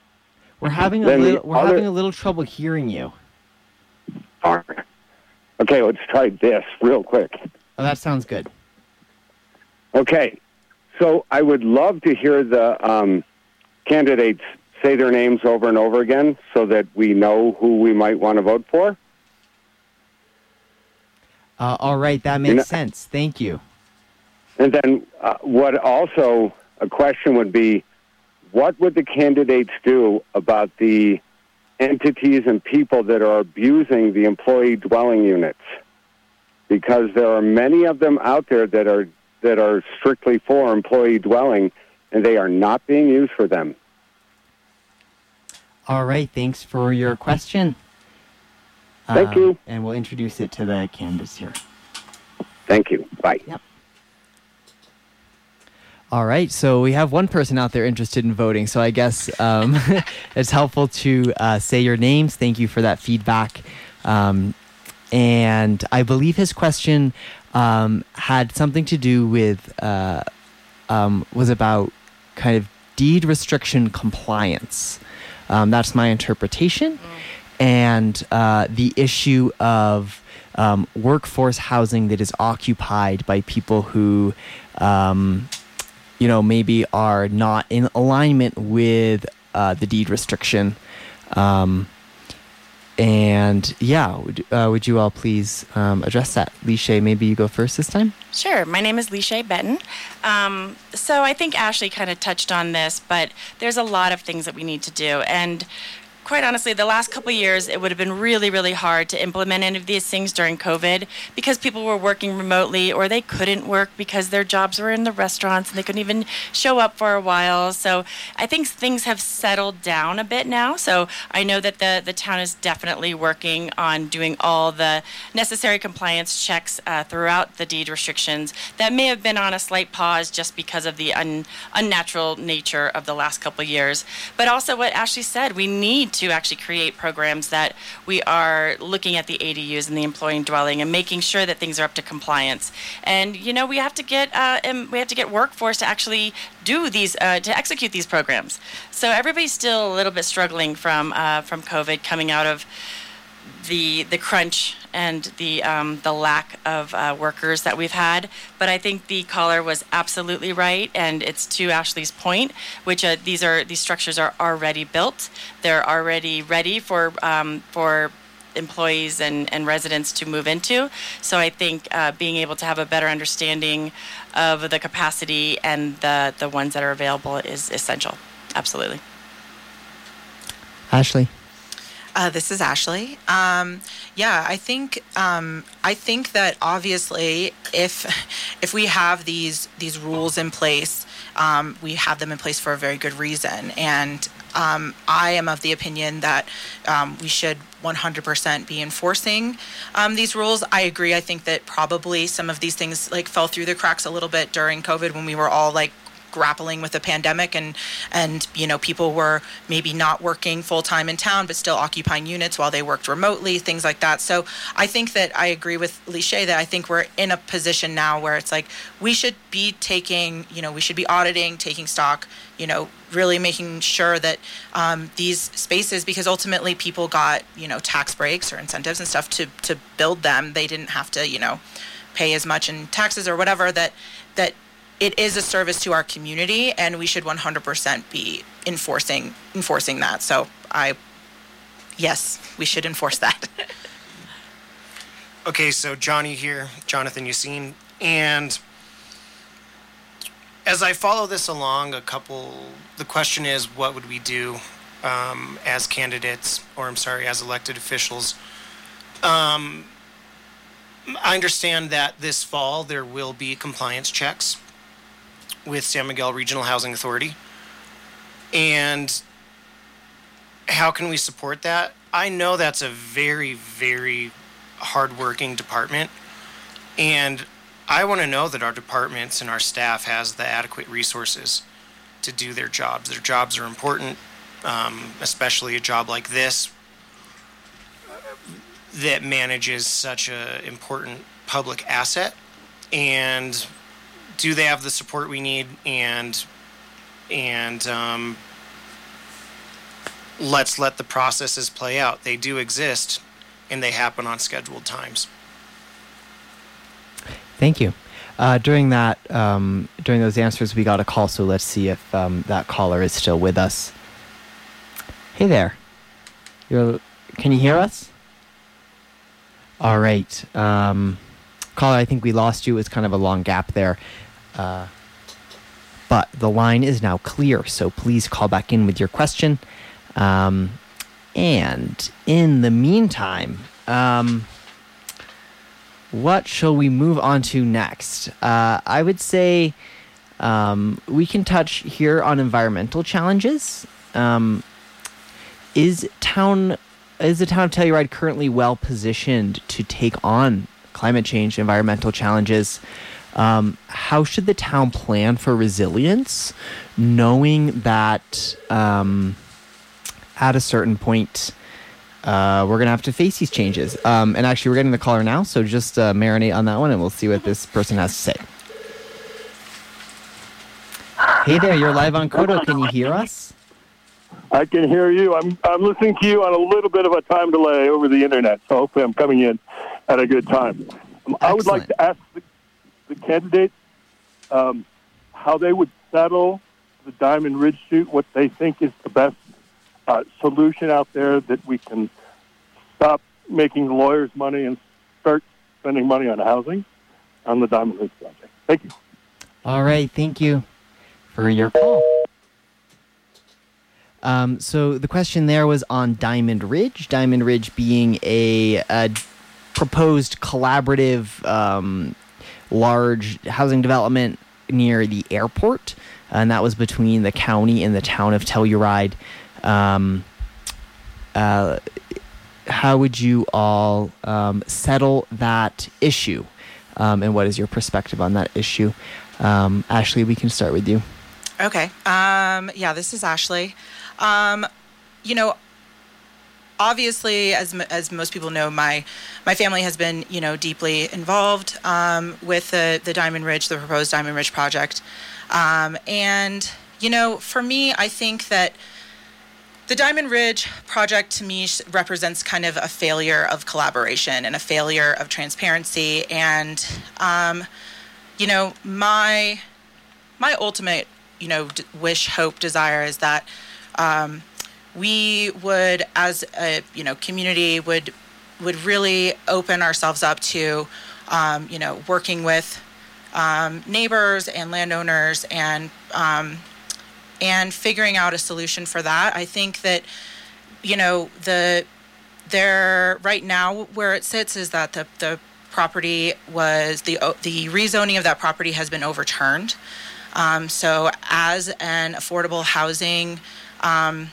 Speaker 2: We're having a little, we're other... having a little trouble hearing you.
Speaker 6: Okay, let's try this real quick.
Speaker 2: Oh, that sounds good.
Speaker 6: Okay, so I would love to hear the um, candidates say their names over and over again so that we know who we might want to vote for.
Speaker 2: Uh, all right, that makes you know, sense. Thank you.
Speaker 6: And then uh, what also a question would be what would the candidates do about the entities and people that are abusing the employee dwelling units? Because there are many of them out there that are that are strictly for employee dwelling and they are not being used for them.
Speaker 2: All right, thanks for your question.
Speaker 6: Thank um, you.
Speaker 2: And we'll introduce it to the canvas here.
Speaker 6: Thank you. Bye.
Speaker 2: Yep. All right, so we have one person out there interested in voting. So I guess um, it's helpful to uh, say your names. Thank you for that feedback. Um, and I believe his question um, had something to do with uh, um, was about kind of deed restriction compliance. Um, that's my interpretation, mm. and uh, the issue of um, workforce housing that is occupied by people who um, you know, maybe are not in alignment with uh, the deed restriction. Um, and yeah, would, uh, would you all please um, address that? LeeShae, maybe you go first this time?
Speaker 3: Sure. My name is Lishay Betten. Um, so I think Ashley kind of touched on this, but there's a lot of things that we need to do. And quite honestly, the last couple years, it would have been really, really hard to implement any of these things during COVID because people were working remotely or they couldn't work because their jobs were in the restaurants and they couldn't even show up for a while. So I think things have settled down a bit now. So I know that the, the town is definitely working on doing all the necessary compliance checks uh, throughout the deed restrictions that may have been on a slight pause just because of the un, unnatural nature of the last couple years. But also, what Ashley said, we need to actually create programs that we are looking at the ADUs and the employee dwelling and making sure that things are up to compliance. And you know, we have to get uh, we have to get workforce to actually do these uh, to execute these programs. So everybody's still a little bit struggling from uh, from COVID coming out of the the crunch and the um, the lack of uh, workers that we've had. But I think the caller was absolutely right, and it's to Ashley's point, which uh, these are these structures are already built. They're already ready for um, for employees and, and residents to move into. So I think uh, being able to have a better understanding of the capacity and the, the ones that are available is essential. Absolutely.
Speaker 2: Ashley.
Speaker 4: Uh, this is Ashley. Um, yeah, I think um, I think that obviously, if if we have these these rules in place, um, we have them in place for a very good reason. And um, I am of the opinion that um, we should 100% be enforcing um, these rules. I agree. I think that probably some of these things like fell through the cracks a little bit during COVID when we were all like grappling with the pandemic and and you know people were maybe not working full time in town but still occupying units while they worked remotely things like that. So i think that i agree with LeeShae that i think we're in a position now where it's like we should be taking you know we should be auditing taking stock you know really making sure that um, these spaces because ultimately people got you know tax breaks or incentives and stuff to to build them. They didn't have to you know pay as much in taxes or whatever that that it is a service to our community and we should 100% be enforcing enforcing that. So i yes we should enforce that.
Speaker 5: Okay so johnny here jonathan Yaseen, and as i follow this along a couple the question is what would we do um, as candidates or i'm sorry as elected officials? Um, i understand that this fall there will be compliance checks with San Miguel Regional Housing Authority. And how can we support that? I know that's a very, very hardworking department. And I want to know that our departments and our staff has the adequate resources to do their jobs. Their jobs are important, um, especially a job like this that manages such an important public asset. And do they have the support we need and and um, let's let the processes play out they do exist and they happen on scheduled times
Speaker 2: Thank you. Uh, during that, um, during those answers, we got a call. So let's see if um, that caller is still with us. Hey there. You're, can you hear us? All right. Um, caller, I think we lost you. It's kind of a long gap there. Uh, but the line is now clear, so please call back in with your question. Um, and in the meantime, um, what shall we move on to next? Uh, I would say um, we can touch here on environmental challenges. Um, is town is the town of Telluride currently well positioned to take on climate change, environmental challenges? Um, how should the town plan for resilience, knowing that um, at a certain point, uh, we're going to have to face these changes? Um, and actually, we're getting the caller now, so just uh, marinate on that one and we'll see what this person has to say. Hey there, you're live on KOTO. Can you hear us?
Speaker 7: I can hear you. I'm I'm listening to you on a little bit of a time delay over the internet, so hopefully I'm coming in at a good time. I would like to ask the, candidates um, how they would settle the Diamond Ridge suit, what they think is the best uh, solution out there that we can stop making lawyers money and start spending money on housing on the Diamond Ridge project. Thank you.
Speaker 2: All right, thank you for your call. Um, so the question there was on Diamond Ridge. Diamond Ridge being a, a proposed collaborative um, large housing development near the airport, and that was between the county and the town of Telluride. Um, uh, how would you all um, settle that issue? Um, and what is your perspective on that issue? Um, Ashley, we can start with you.
Speaker 4: Okay. Um, yeah, this is Ashley. Um, you know, obviously, as as most people know, my my family has been you know deeply involved um, with the the Diamond Ridge, the proposed Diamond Ridge project, um, and you know, for me, I think that the Diamond Ridge project to me represents kind of a failure of collaboration and a failure of transparency. And, um, you know, my my ultimate, you know, d- wish, hope, desire is that um, we would, as a you know community, would would really open ourselves up to, um, you know, working with um, neighbors and landowners and um, and figuring out a solution for that. I think that you know the there right now where it sits is that the the property was the the rezoning of that property has been overturned. Um, so as an affordable housing um,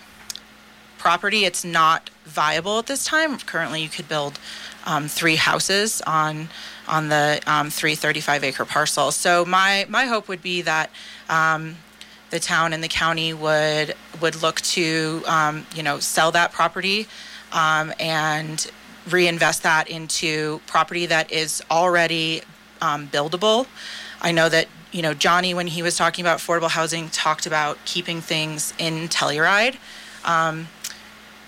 Speaker 4: property, it's not viable at this time. Currently, you could build um, three houses on on the um, three 35 acre parcels. So my my hope would be that um, the town and the county would would look to um, you know sell that property um, and reinvest that into property that is already um, buildable. I know that you know Johnny when he was talking about affordable housing talked about keeping things in Telluride.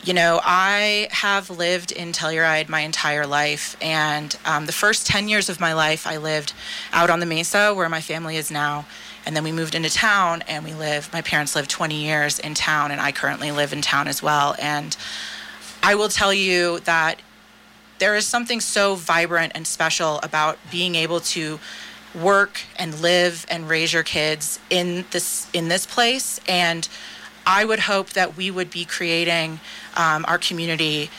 Speaker 4: You know, I have lived in Telluride my entire life, and um, the first 10 years of my life, I lived out on the Mesa where my family is now. And then we moved into town and we live, my parents lived 20 years in town, and I currently live in town as well. And I will tell you that there is something so vibrant and special about being able to work and live and raise your kids in this in this place and I would hope that we would be creating um, our community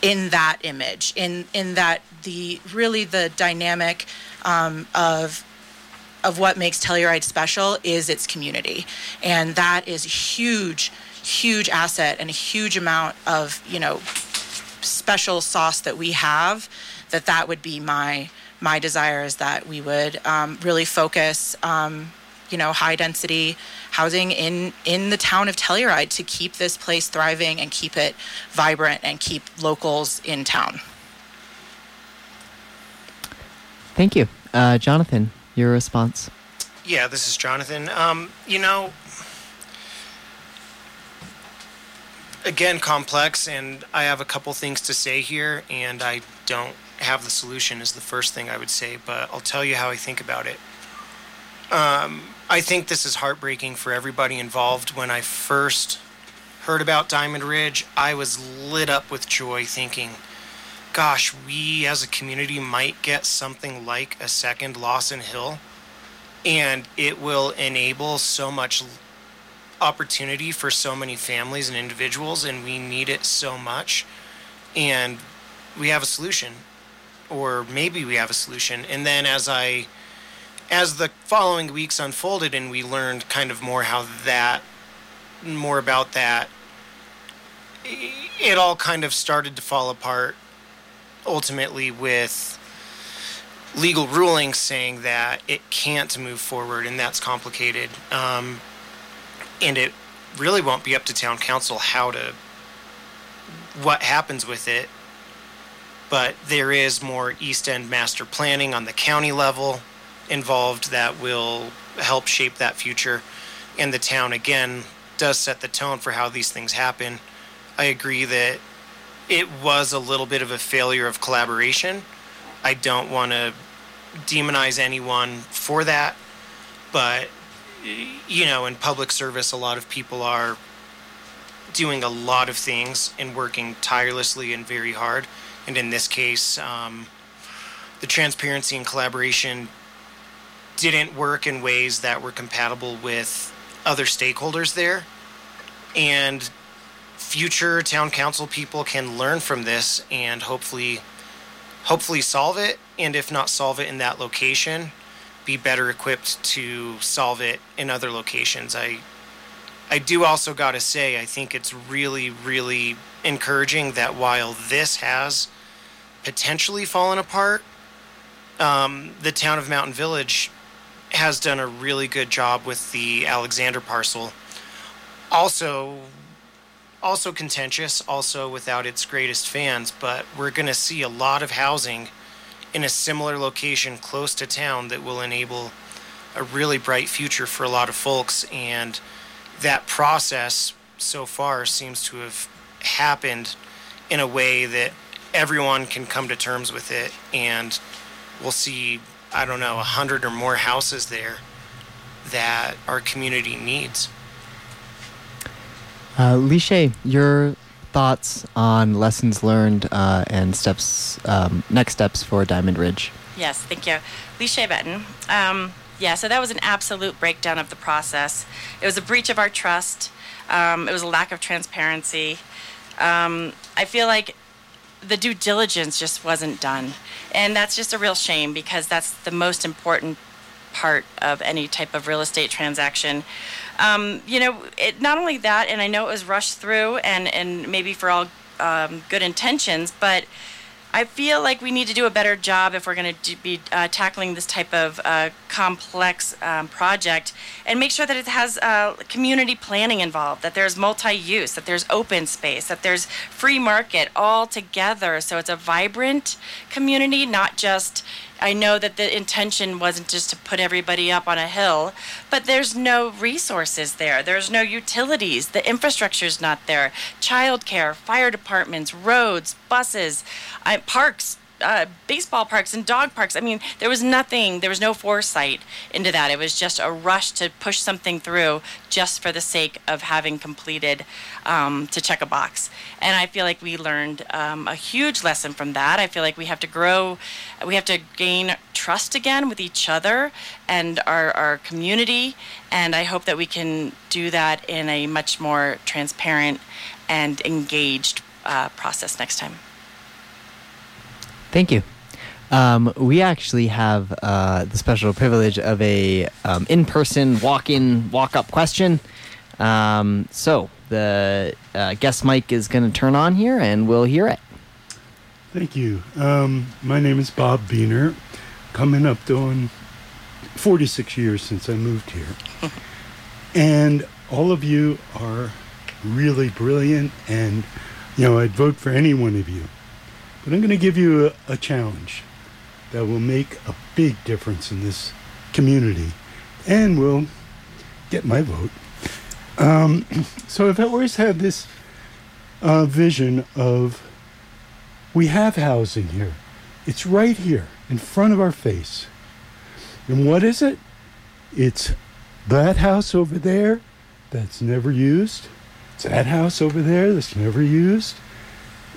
Speaker 4: in that image, in in that the really the dynamic um, of of what makes Telluride special is its community, and that is a huge, huge asset and a huge amount of you know special sauce that we have. That that would be my my desire is that we would um, really focus um, you know high density housing in in the town of Telluride to keep this place thriving and keep it vibrant and keep locals in town.
Speaker 2: Thank you, uh, Jonathan. Your response.
Speaker 5: Yeah, this is Jonathan. Um, you know, again, complex, and I have a couple things to say here, and I don't have the solution, is the first thing I would say, but I'll tell you how I think about it. Um, I think this is heartbreaking for everybody involved. When I first heard about Diamond Ridge, I was lit up with joy, thinking, gosh, we as a community might get something like a second Lawson Hill, and it will enable so much opportunity for so many families and individuals, and we need it so much. And we have a solution, or maybe we have a solution. And then as I as the following weeks unfolded and we learned kind of more how that more about that it all kind of started to fall apart ultimately with legal rulings saying that it can't move forward and that's complicated um, and it really won't be up to town council how to what happens with it. But there is more east end master planning on the county level involved that will help shape that future. And the town, again, does set the tone for how these things happen. I agree that it was a little bit of a failure of collaboration. I don't want to demonize anyone for that, but you know, in public service, a lot of people are doing a lot of things and working tirelessly and very hard. And in this case, um, the transparency and collaboration didn't work in ways that were compatible with other stakeholders there. And future town council people can learn from this and hopefully hopefully solve it and if not solve it in that location be better equipped to solve it in other locations i i do also got to say i think it's really really encouraging that while this has potentially fallen apart um, the town of mountain village has done a really good job with the alexander parcel also also contentious, also without its greatest fans, but we're going to see a lot of housing in a similar location close to town that will enable a really bright future for a lot of folks. And that process so far seems to have happened in a way that everyone can come to terms with it. And we'll see, I don't know, a hundred or more houses there that our community needs.
Speaker 2: Uh, LeeShae, your thoughts on lessons learned uh, and steps, um, next steps for Diamond Ridge?
Speaker 3: Yes, thank you. LeeShae Betten. Um, yeah, so that was an absolute breakdown of the process. It was a breach of our trust. Um, it was a lack of transparency. Um, I feel like the due diligence just wasn't done. And that's just a real shame because that's the most important part of any type of real estate transaction. Um, you know, it, not only that, and I know it was rushed through and, and maybe for all um, good intentions, but I feel like we need to do a better job if we're going to be uh, tackling this type of uh, complex um, project and make sure that it has uh, community planning involved, that there's multi use, that there's open space, that there's free market all together. So it's a vibrant community, not just I know that the intention wasn't just to put everybody up on a hill, but there's no resources there. There's no utilities. The infrastructure's not there. Childcare, fire departments, roads, buses, uh, parks, uh, baseball parks and dog parks. I mean, there was nothing, there was no foresight into that. It was just a rush to push something through just for the sake of having completed um, to check a box. And I feel like we learned um, a huge lesson from that. I feel like we have to grow, we have to gain trust again with each other and our, our community. And I hope that we can do that in a much more transparent and engaged uh, process next time.
Speaker 2: Thank you. Um, we actually have uh, the special privilege of a um, in-person walk-in, walk-up question. Um, so the uh, guest mic is going to turn on here, and we'll hear it.
Speaker 8: Thank you. Um, my name is Bob Beener. Coming up on 46 years since I moved here, and all of you are really brilliant, and you know I'd vote for any one of you. But I'm going to give you a, a, challenge that will make a big difference in this community and will get my vote. Um, so I've always had this uh, vision of we have housing here. It's right here in front of our face. And what is it? It's that house over there that's never used. It's that house over there that's never used.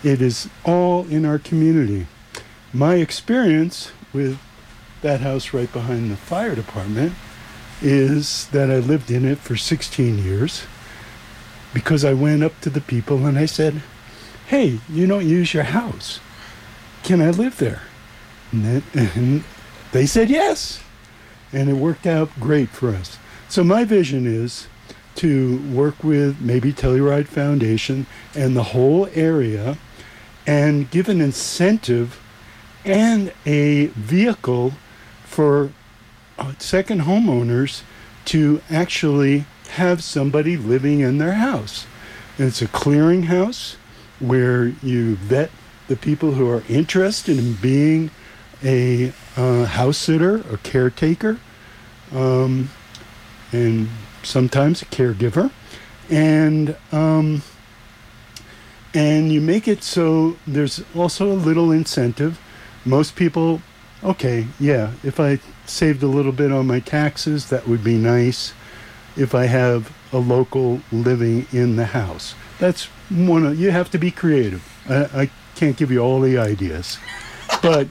Speaker 8: It is all in our community. My experience with that house right behind the fire department is that I lived in it for 16 years because I went up to the people and I said, Hey, you don't use your house. Can I live there? And, and they said yes. And it worked out great for us. So my vision is to work with maybe Telluride Foundation and the whole area and give an incentive and a vehicle for second homeowners to actually have somebody living in their house. And it's a clearinghouse where you vet the people who are interested in being a uh, house sitter a caretaker, um, and sometimes a caregiver. And um, and you make it so there's also a little incentive. Most people, okay, yeah, if I saved a little bit on my taxes, that would be nice. If I have a local living in the house, that's one of you have to be creative. I, I can't give you all the ideas, but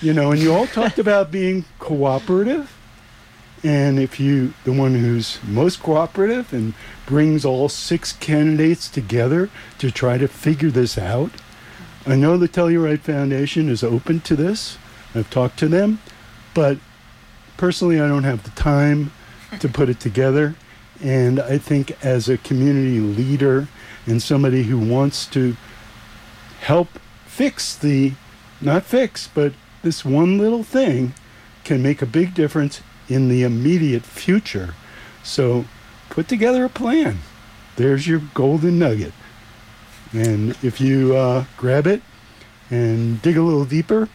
Speaker 8: you know, and you all talked about being cooperative, And if you, the one who's most cooperative and brings all six candidates together to try to figure this out, I know the Telluride Foundation is open to this. I've talked to them, but personally, I don't have the time to put it together. And I think as a community leader and somebody who wants to help fix the, not fix, but this one little thing can make a big difference in the immediate future. So put together a plan. There's your golden nugget. And if you uh, grab it and dig a little deeper,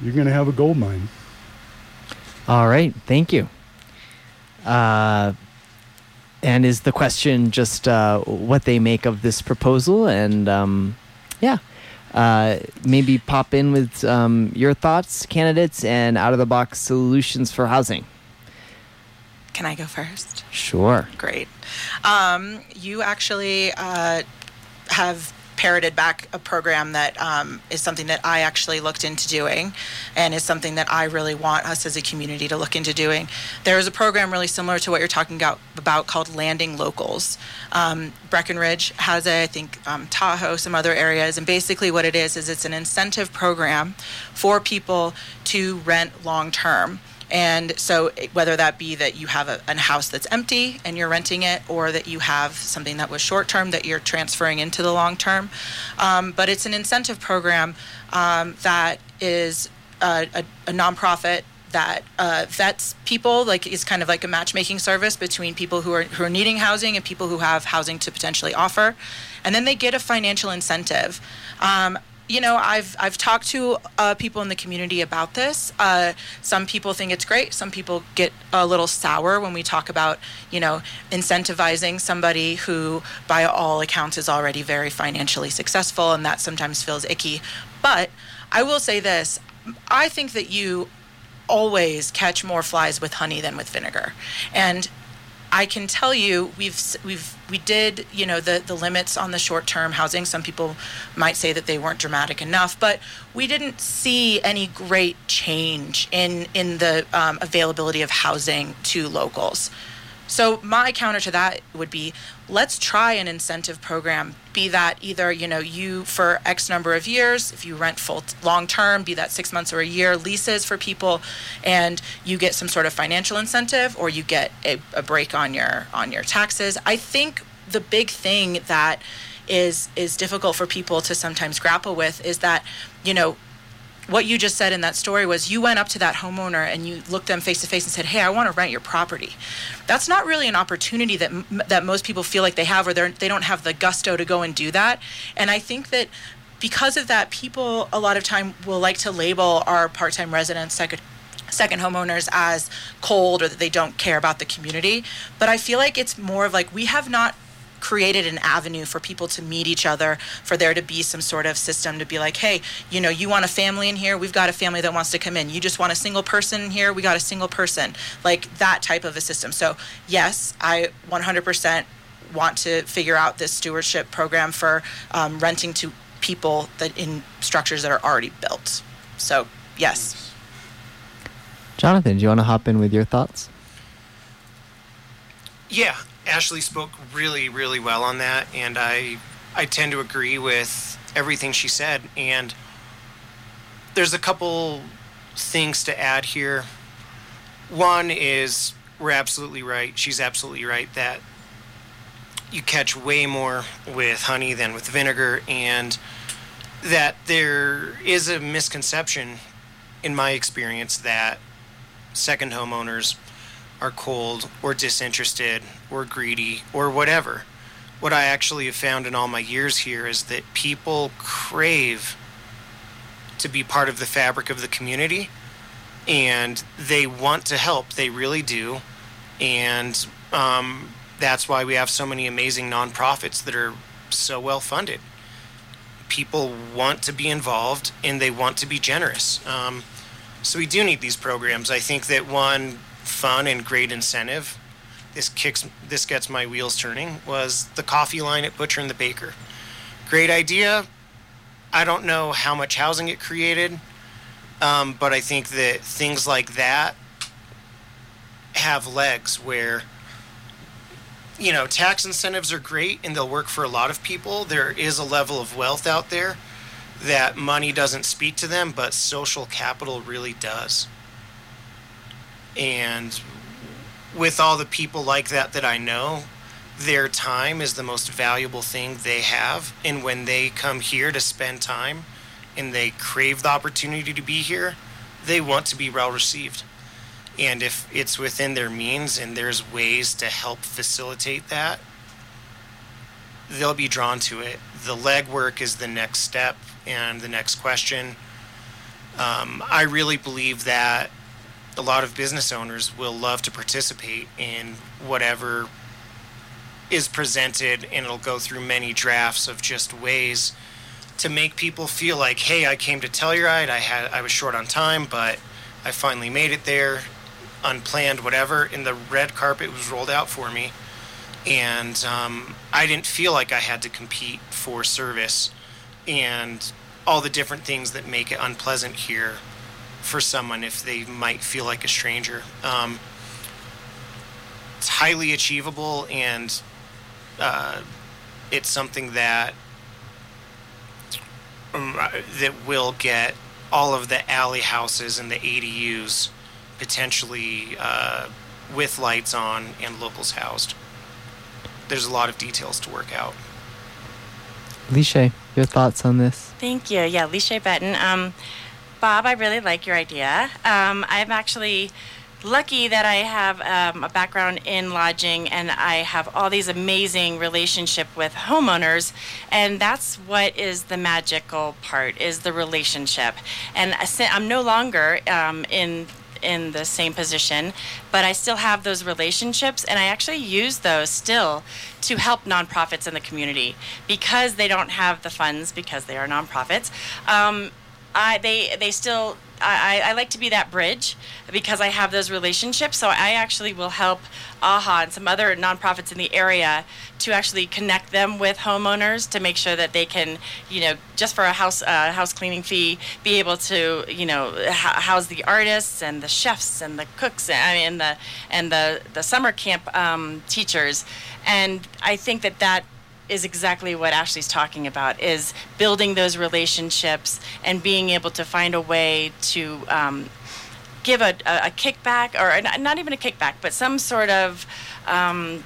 Speaker 8: you're going to have a gold mine.
Speaker 2: All right. Thank you. Uh, and is the question just uh, what they make of this proposal? And um, yeah, uh, maybe pop in with um, your thoughts, candidates, and out of the box solutions for housing.
Speaker 4: Can I go first?
Speaker 2: Sure.
Speaker 4: Great. Um, you actually uh, have parroted back a program that um, is something that I actually looked into doing and is something that I really want us as a community to look into doing. There is a program really similar to what you're talking about, about called Landing Locals. Um, Breckenridge has it, I think um, Tahoe, some other areas, and basically what it is is it's an incentive program for people to rent long term. And so, whether that be that you have a, a, house that's empty and you're renting it, or that you have something that was short term that you're transferring into the long term. Um, but it's an incentive program um, that is a, a, a nonprofit that uh, vets people like is kind of like a matchmaking service between people who are who are needing housing and people who have housing to potentially offer, and then they get a financial incentive. Um, you know, I've I've talked to uh, people in the community about this. Uh, some people think it's great. Some people get a little sour when we talk about, you know, incentivizing somebody who, by all accounts, is already very financially successful, and that sometimes feels icky. But I will say this: I think that you always catch more flies with honey than with vinegar, and I can tell you we've we've we did you know the the limits on the short term housing. Some people might say that they weren't dramatic enough, but we didn't see any great change in in the um, availability of housing to locals. So my counter to that would be let's try an incentive program be that either you know you for x number of years if you rent full long term be that 6 months or a year leases for people and you get some sort of financial incentive or you get a, a break on your on your taxes. I think the big thing that is is difficult for people to sometimes grapple with is that you know what you just said in that story was you went up to that homeowner and you looked them face to face and said, "Hey, I want to rent your property." That's not really an opportunity that that most people feel like they have, or they they don't have the gusto to go and do that. And I think that because of that, people a lot of time will like to label our part-time residents second second homeowners as cold or that they don't care about the community. But I feel like it's more of like we have not created an avenue for people to meet each other, for there to be some sort of system to be like, hey, you know, you want a family in here? We've got a family that wants to come in. You just want a single person in here? We got a single person. Like that type of a system. So, yes, I 100% want to figure out this stewardship program for um, renting to people that in structures that are already built. So, yes.
Speaker 2: Jonathan, do you want to hop in with your thoughts?
Speaker 5: Yeah, Ashley spoke really, really well on that, and I I tend to agree with everything she said. And there's a couple things to add here. One is we're absolutely right. She's absolutely right that you catch way more with honey than with vinegar, and that there is a misconception, in my experience, that second homeowners are cold or disinterested or greedy or whatever. What I actually have found in all my years here is that people crave to be part of the fabric of the community and they want to help. They really do. And um, that's why we have so many amazing nonprofits that are so well funded. People want to be involved and they want to be generous. Um, so we do need these programs. I think that one fun and great incentive this kicks this gets my wheels turning was the coffee line at Butcher and the Baker. Great idea. I don't know how much housing it created, um, but I think that things like that have legs where you know tax incentives are great and they'll work for a lot of people there is a level of wealth out there that money doesn't speak to them but social capital really does and with all the people like that that I know their time is the most valuable thing they have and when they come here to spend time and they crave the opportunity to be here they want to be well received and if it's within their means and there's ways to help facilitate that, they'll be drawn to it. The legwork is the next step and the next question. Um, I really believe that a lot of business owners will love to participate in whatever is presented, and it'll go through many drafts of just ways to make people feel like, hey, I came to Telluride. I had I was short on time, but I finally made it there unplanned, whatever, and the red carpet was rolled out for me. And um, I didn't feel like I had to compete for service and all the different things that make it unpleasant here for someone if they might feel like a stranger. Um, it's highly achievable and uh, it's something that um, that will get all of the alley houses and the ADUs potentially uh, with lights on and locals housed. There's a lot of details to work out.
Speaker 2: LeeShae, your thoughts on this?
Speaker 3: Thank you. Yeah, LeeShae Betten. Um, Bob, I really like your idea. Um, I'm actually lucky that I have um, a background in lodging and I have all these amazing relationship with homeowners and that's what is the magical part is the relationship and I'm no longer um, in in the same position, but I still have those relationships, and I actually use those still to help nonprofits in the community because they don't have the funds because they are nonprofits. Um, I, they they still I, I like to be that bridge because I have those relationships. So I actually will help AHA and some other nonprofits in the area to actually connect them with homeowners to make sure that they can, you know, just for a house uh, house cleaning fee, be able to, you know, house the artists and the chefs and the cooks and, mean, the and the the summer camp um, teachers. And I think that that is exactly what Ashley's talking about is building those relationships and being able to find a way to um, give a, a, a, kickback or not even a kickback but some sort of um,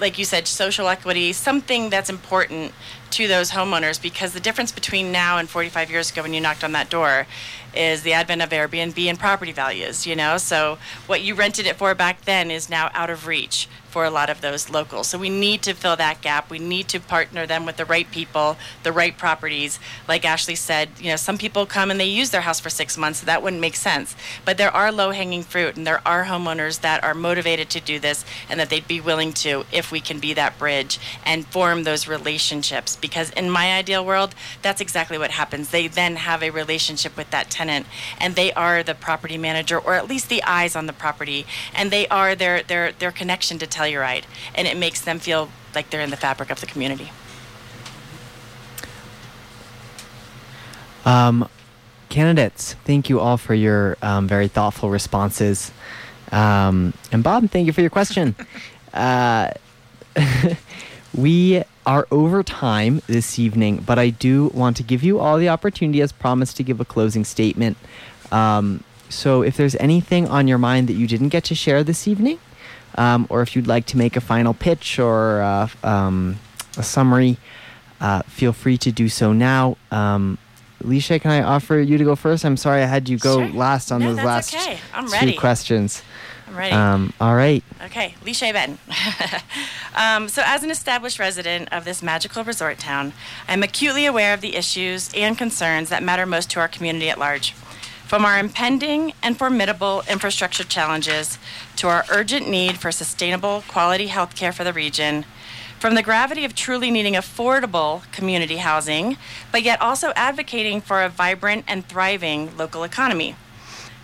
Speaker 3: like you said social equity something that's important to those homeowners because the difference between now and 45 years ago when you knocked on that door is the advent of Airbnb and property values, you know? So what you rented it for back then is now out of reach for a lot of those locals. So we need to fill that gap. We need to partner them with the right people, the right properties. Like Ashley said, you know, some people come and they use their house for six months. So that wouldn't make sense. But there are low hanging fruit and there are homeowners that are motivated to do this and that they'd be willing to if we can be that bridge and form those relationships. Because in my ideal world, that's exactly what happens. They then have a relationship with that tenant and they are the property manager or at least the eyes on the property and they are their their their connection to tell Telluride, and it makes them feel like they're in the fabric of the community.
Speaker 2: Um, candidates, thank you all for your um, very thoughtful responses. Um, and Bob, thank you for your question. uh, we are over time this evening, but I do want to give you all the opportunity, as promised, to give a closing statement. Um, so, if there's anything on your mind that you didn't get to share this evening, um, or if you'd like to make a final pitch or uh, um, a summary, uh, feel free to do so now. Um, LeeShae, can I offer you to go first? I'm sorry I had you go
Speaker 3: sure.
Speaker 2: last on
Speaker 3: no,
Speaker 2: those last
Speaker 3: okay.
Speaker 2: Two questions.
Speaker 3: I'm ready.
Speaker 2: Um, all right.
Speaker 3: Okay, LeeShae Betten. um, so, as an established resident of this magical resort town, I'm acutely aware of the issues and concerns that matter most to our community at large. From our impending and formidable infrastructure challenges to our urgent need for sustainable, quality health care for the region, from the gravity of truly needing affordable community housing, but yet also advocating for a vibrant and thriving local economy.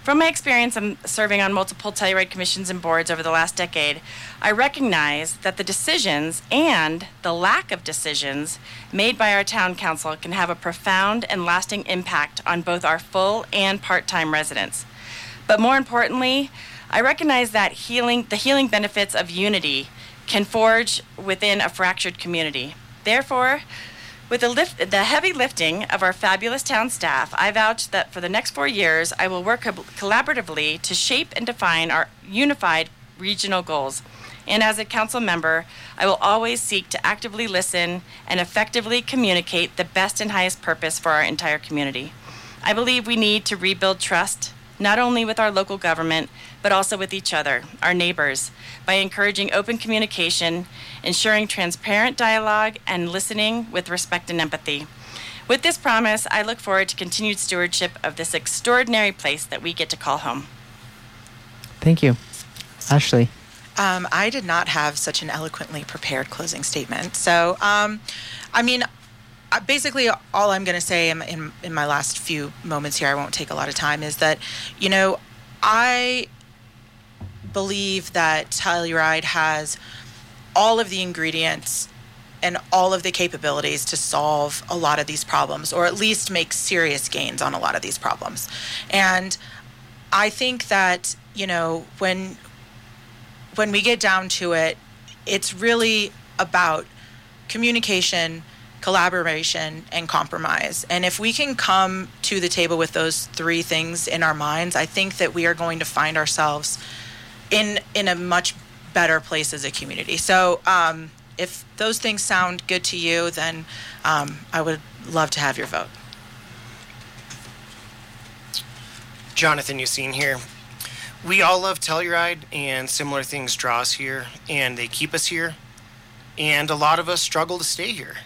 Speaker 3: From my experience in serving on multiple Telluride commissions and boards over the last decade, I recognize that the decisions and the lack of decisions made by our town council can have a profound and lasting impact on both our full and part time residents. But more importantly, I recognize that healing, the healing benefits of unity can forge within a fractured community. Therefore, with the, lift, the heavy lifting of our fabulous town staff, I vouch that for the next four years, I will work collaboratively to shape and define our unified regional goals. And as a council member, I will always seek to actively listen and effectively communicate the best and highest purpose for our entire community. I believe we need to rebuild trust, not only with our local government, but also with each other, our neighbors, by encouraging open communication, ensuring transparent dialogue, and listening with respect and empathy. With this promise, I look forward to continued stewardship of this extraordinary place that we get to call home.
Speaker 2: Thank you. Ashley.
Speaker 4: Um, I did not have such an eloquently prepared closing statement. So, um, I mean, basically all I'm going to say in, in, in my last few moments here, I won't take a lot of time, is that, you know, I believe that Telluride has all of the ingredients and all of the capabilities to solve a lot of these problems, or at least make serious gains on a lot of these problems. And I think that you know when when we get down to it, it's really about communication, collaboration, and compromise. And if we can come to the table with those three things in our minds, I think that we are going to find ourselves in in a much better place as a community. So um, if those things sound good to you, then um, I would love to have your vote.
Speaker 5: Jonathan Yaseen here. We all love Telluride, and similar things draw us here, and they keep us here. And a lot of us struggle to stay here.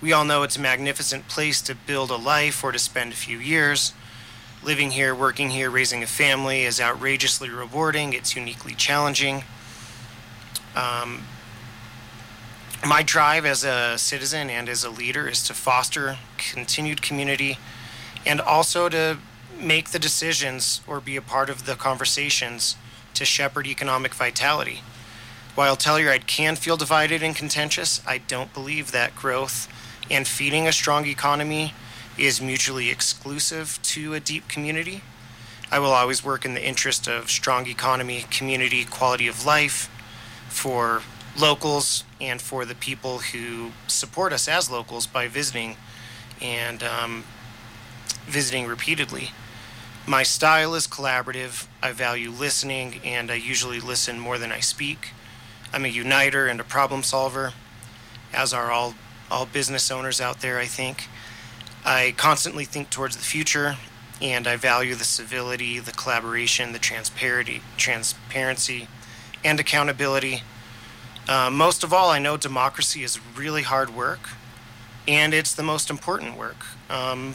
Speaker 5: We all know it's a magnificent place to build a life or to spend a few years. Living here, working here, raising a family is outrageously rewarding. It's uniquely challenging. Um, my drive as a citizen and as a leader is to foster continued community and also to make the decisions or be a part of the conversations to shepherd economic vitality. While Telluride can feel divided and contentious, I don't believe that growth and feeding a strong economy is mutually exclusive to a deep community. I will always work in the interest of strong economy, community, quality of life for locals and for the people who support us as locals by visiting and um, visiting repeatedly. My style is collaborative. I value listening, and I usually listen more than I speak. I'm a uniter and a problem solver, as are all, all business owners out there, I think. I constantly think towards the future, and I value the civility, the collaboration, the transparency, transparency, and accountability. Uh, most of all, I know democracy is really hard work, and it's the most important work. Um,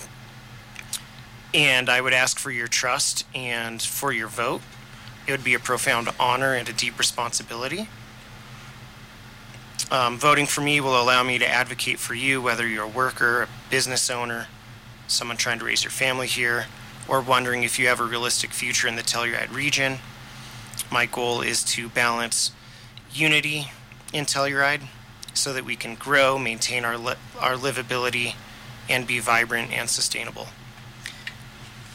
Speaker 5: and I would ask for your trust and for your vote. It would be a profound honor and a deep responsibility. Um, voting for me will allow me to advocate for you, whether you're a worker, a business owner, someone trying to raise your family here, or wondering if you have a realistic future in the Telluride region. My goal is to balance unity in Telluride so that we can grow, maintain our, li- our livability, and be vibrant and sustainable.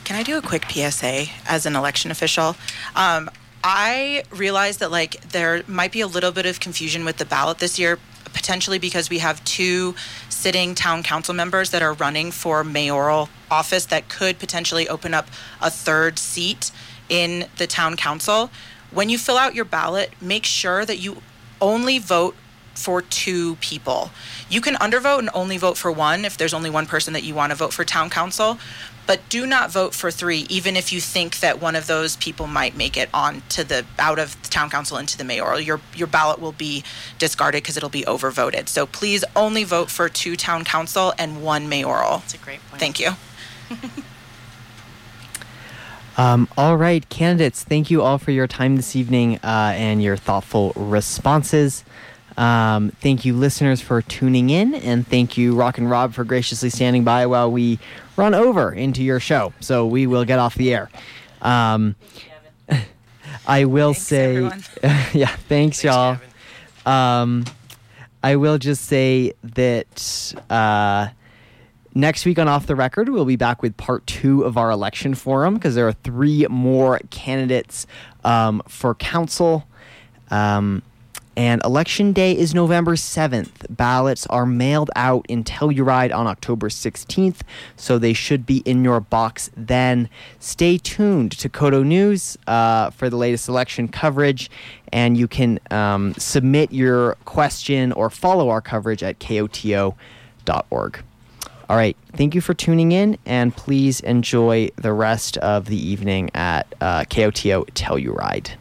Speaker 4: Can I do a quick PSA as an election official? Um, I realize that like there might be a little bit of confusion with the ballot this year, potentially because we have two sitting town council members that are running for mayoral office that could potentially open up a third seat in the town council. When you fill out your ballot, make sure that you only vote for two people. You can undervote and only vote for one if there's only one person that you want to vote for town council, but do not vote for three, even if you think that one of those people might make it on to the out of the town council into the mayoral. Your your ballot will be discarded because it'll be overvoted. So please only vote for two town council and one mayoral.
Speaker 3: That's a great point.
Speaker 4: Thank you.
Speaker 2: Um, all right, candidates, thank you all for your time this evening uh, and your thoughtful responses. Um, thank you, listeners, for tuning in, and thank you, Rock and Rob, for graciously standing by while we run over into your show. So we will get off the air. Um, I will
Speaker 4: Thanks,
Speaker 2: say, yeah, thanks,
Speaker 5: Thanks,
Speaker 2: y'all. Um, I will just say that uh, Next week on Off the Record, we'll be back with part two of our election forum because there are three more candidates um, for council. Um, and election day is November 7th. Ballots are mailed out in Telluride on October 16th, so they should be in your box then. Stay tuned to KOTO News uh, for the latest election coverage, and you can um, submit your question or follow our coverage at koto.org. All right. Thank you for tuning in, and please enjoy the rest of the evening at uh, KOTO Telluride.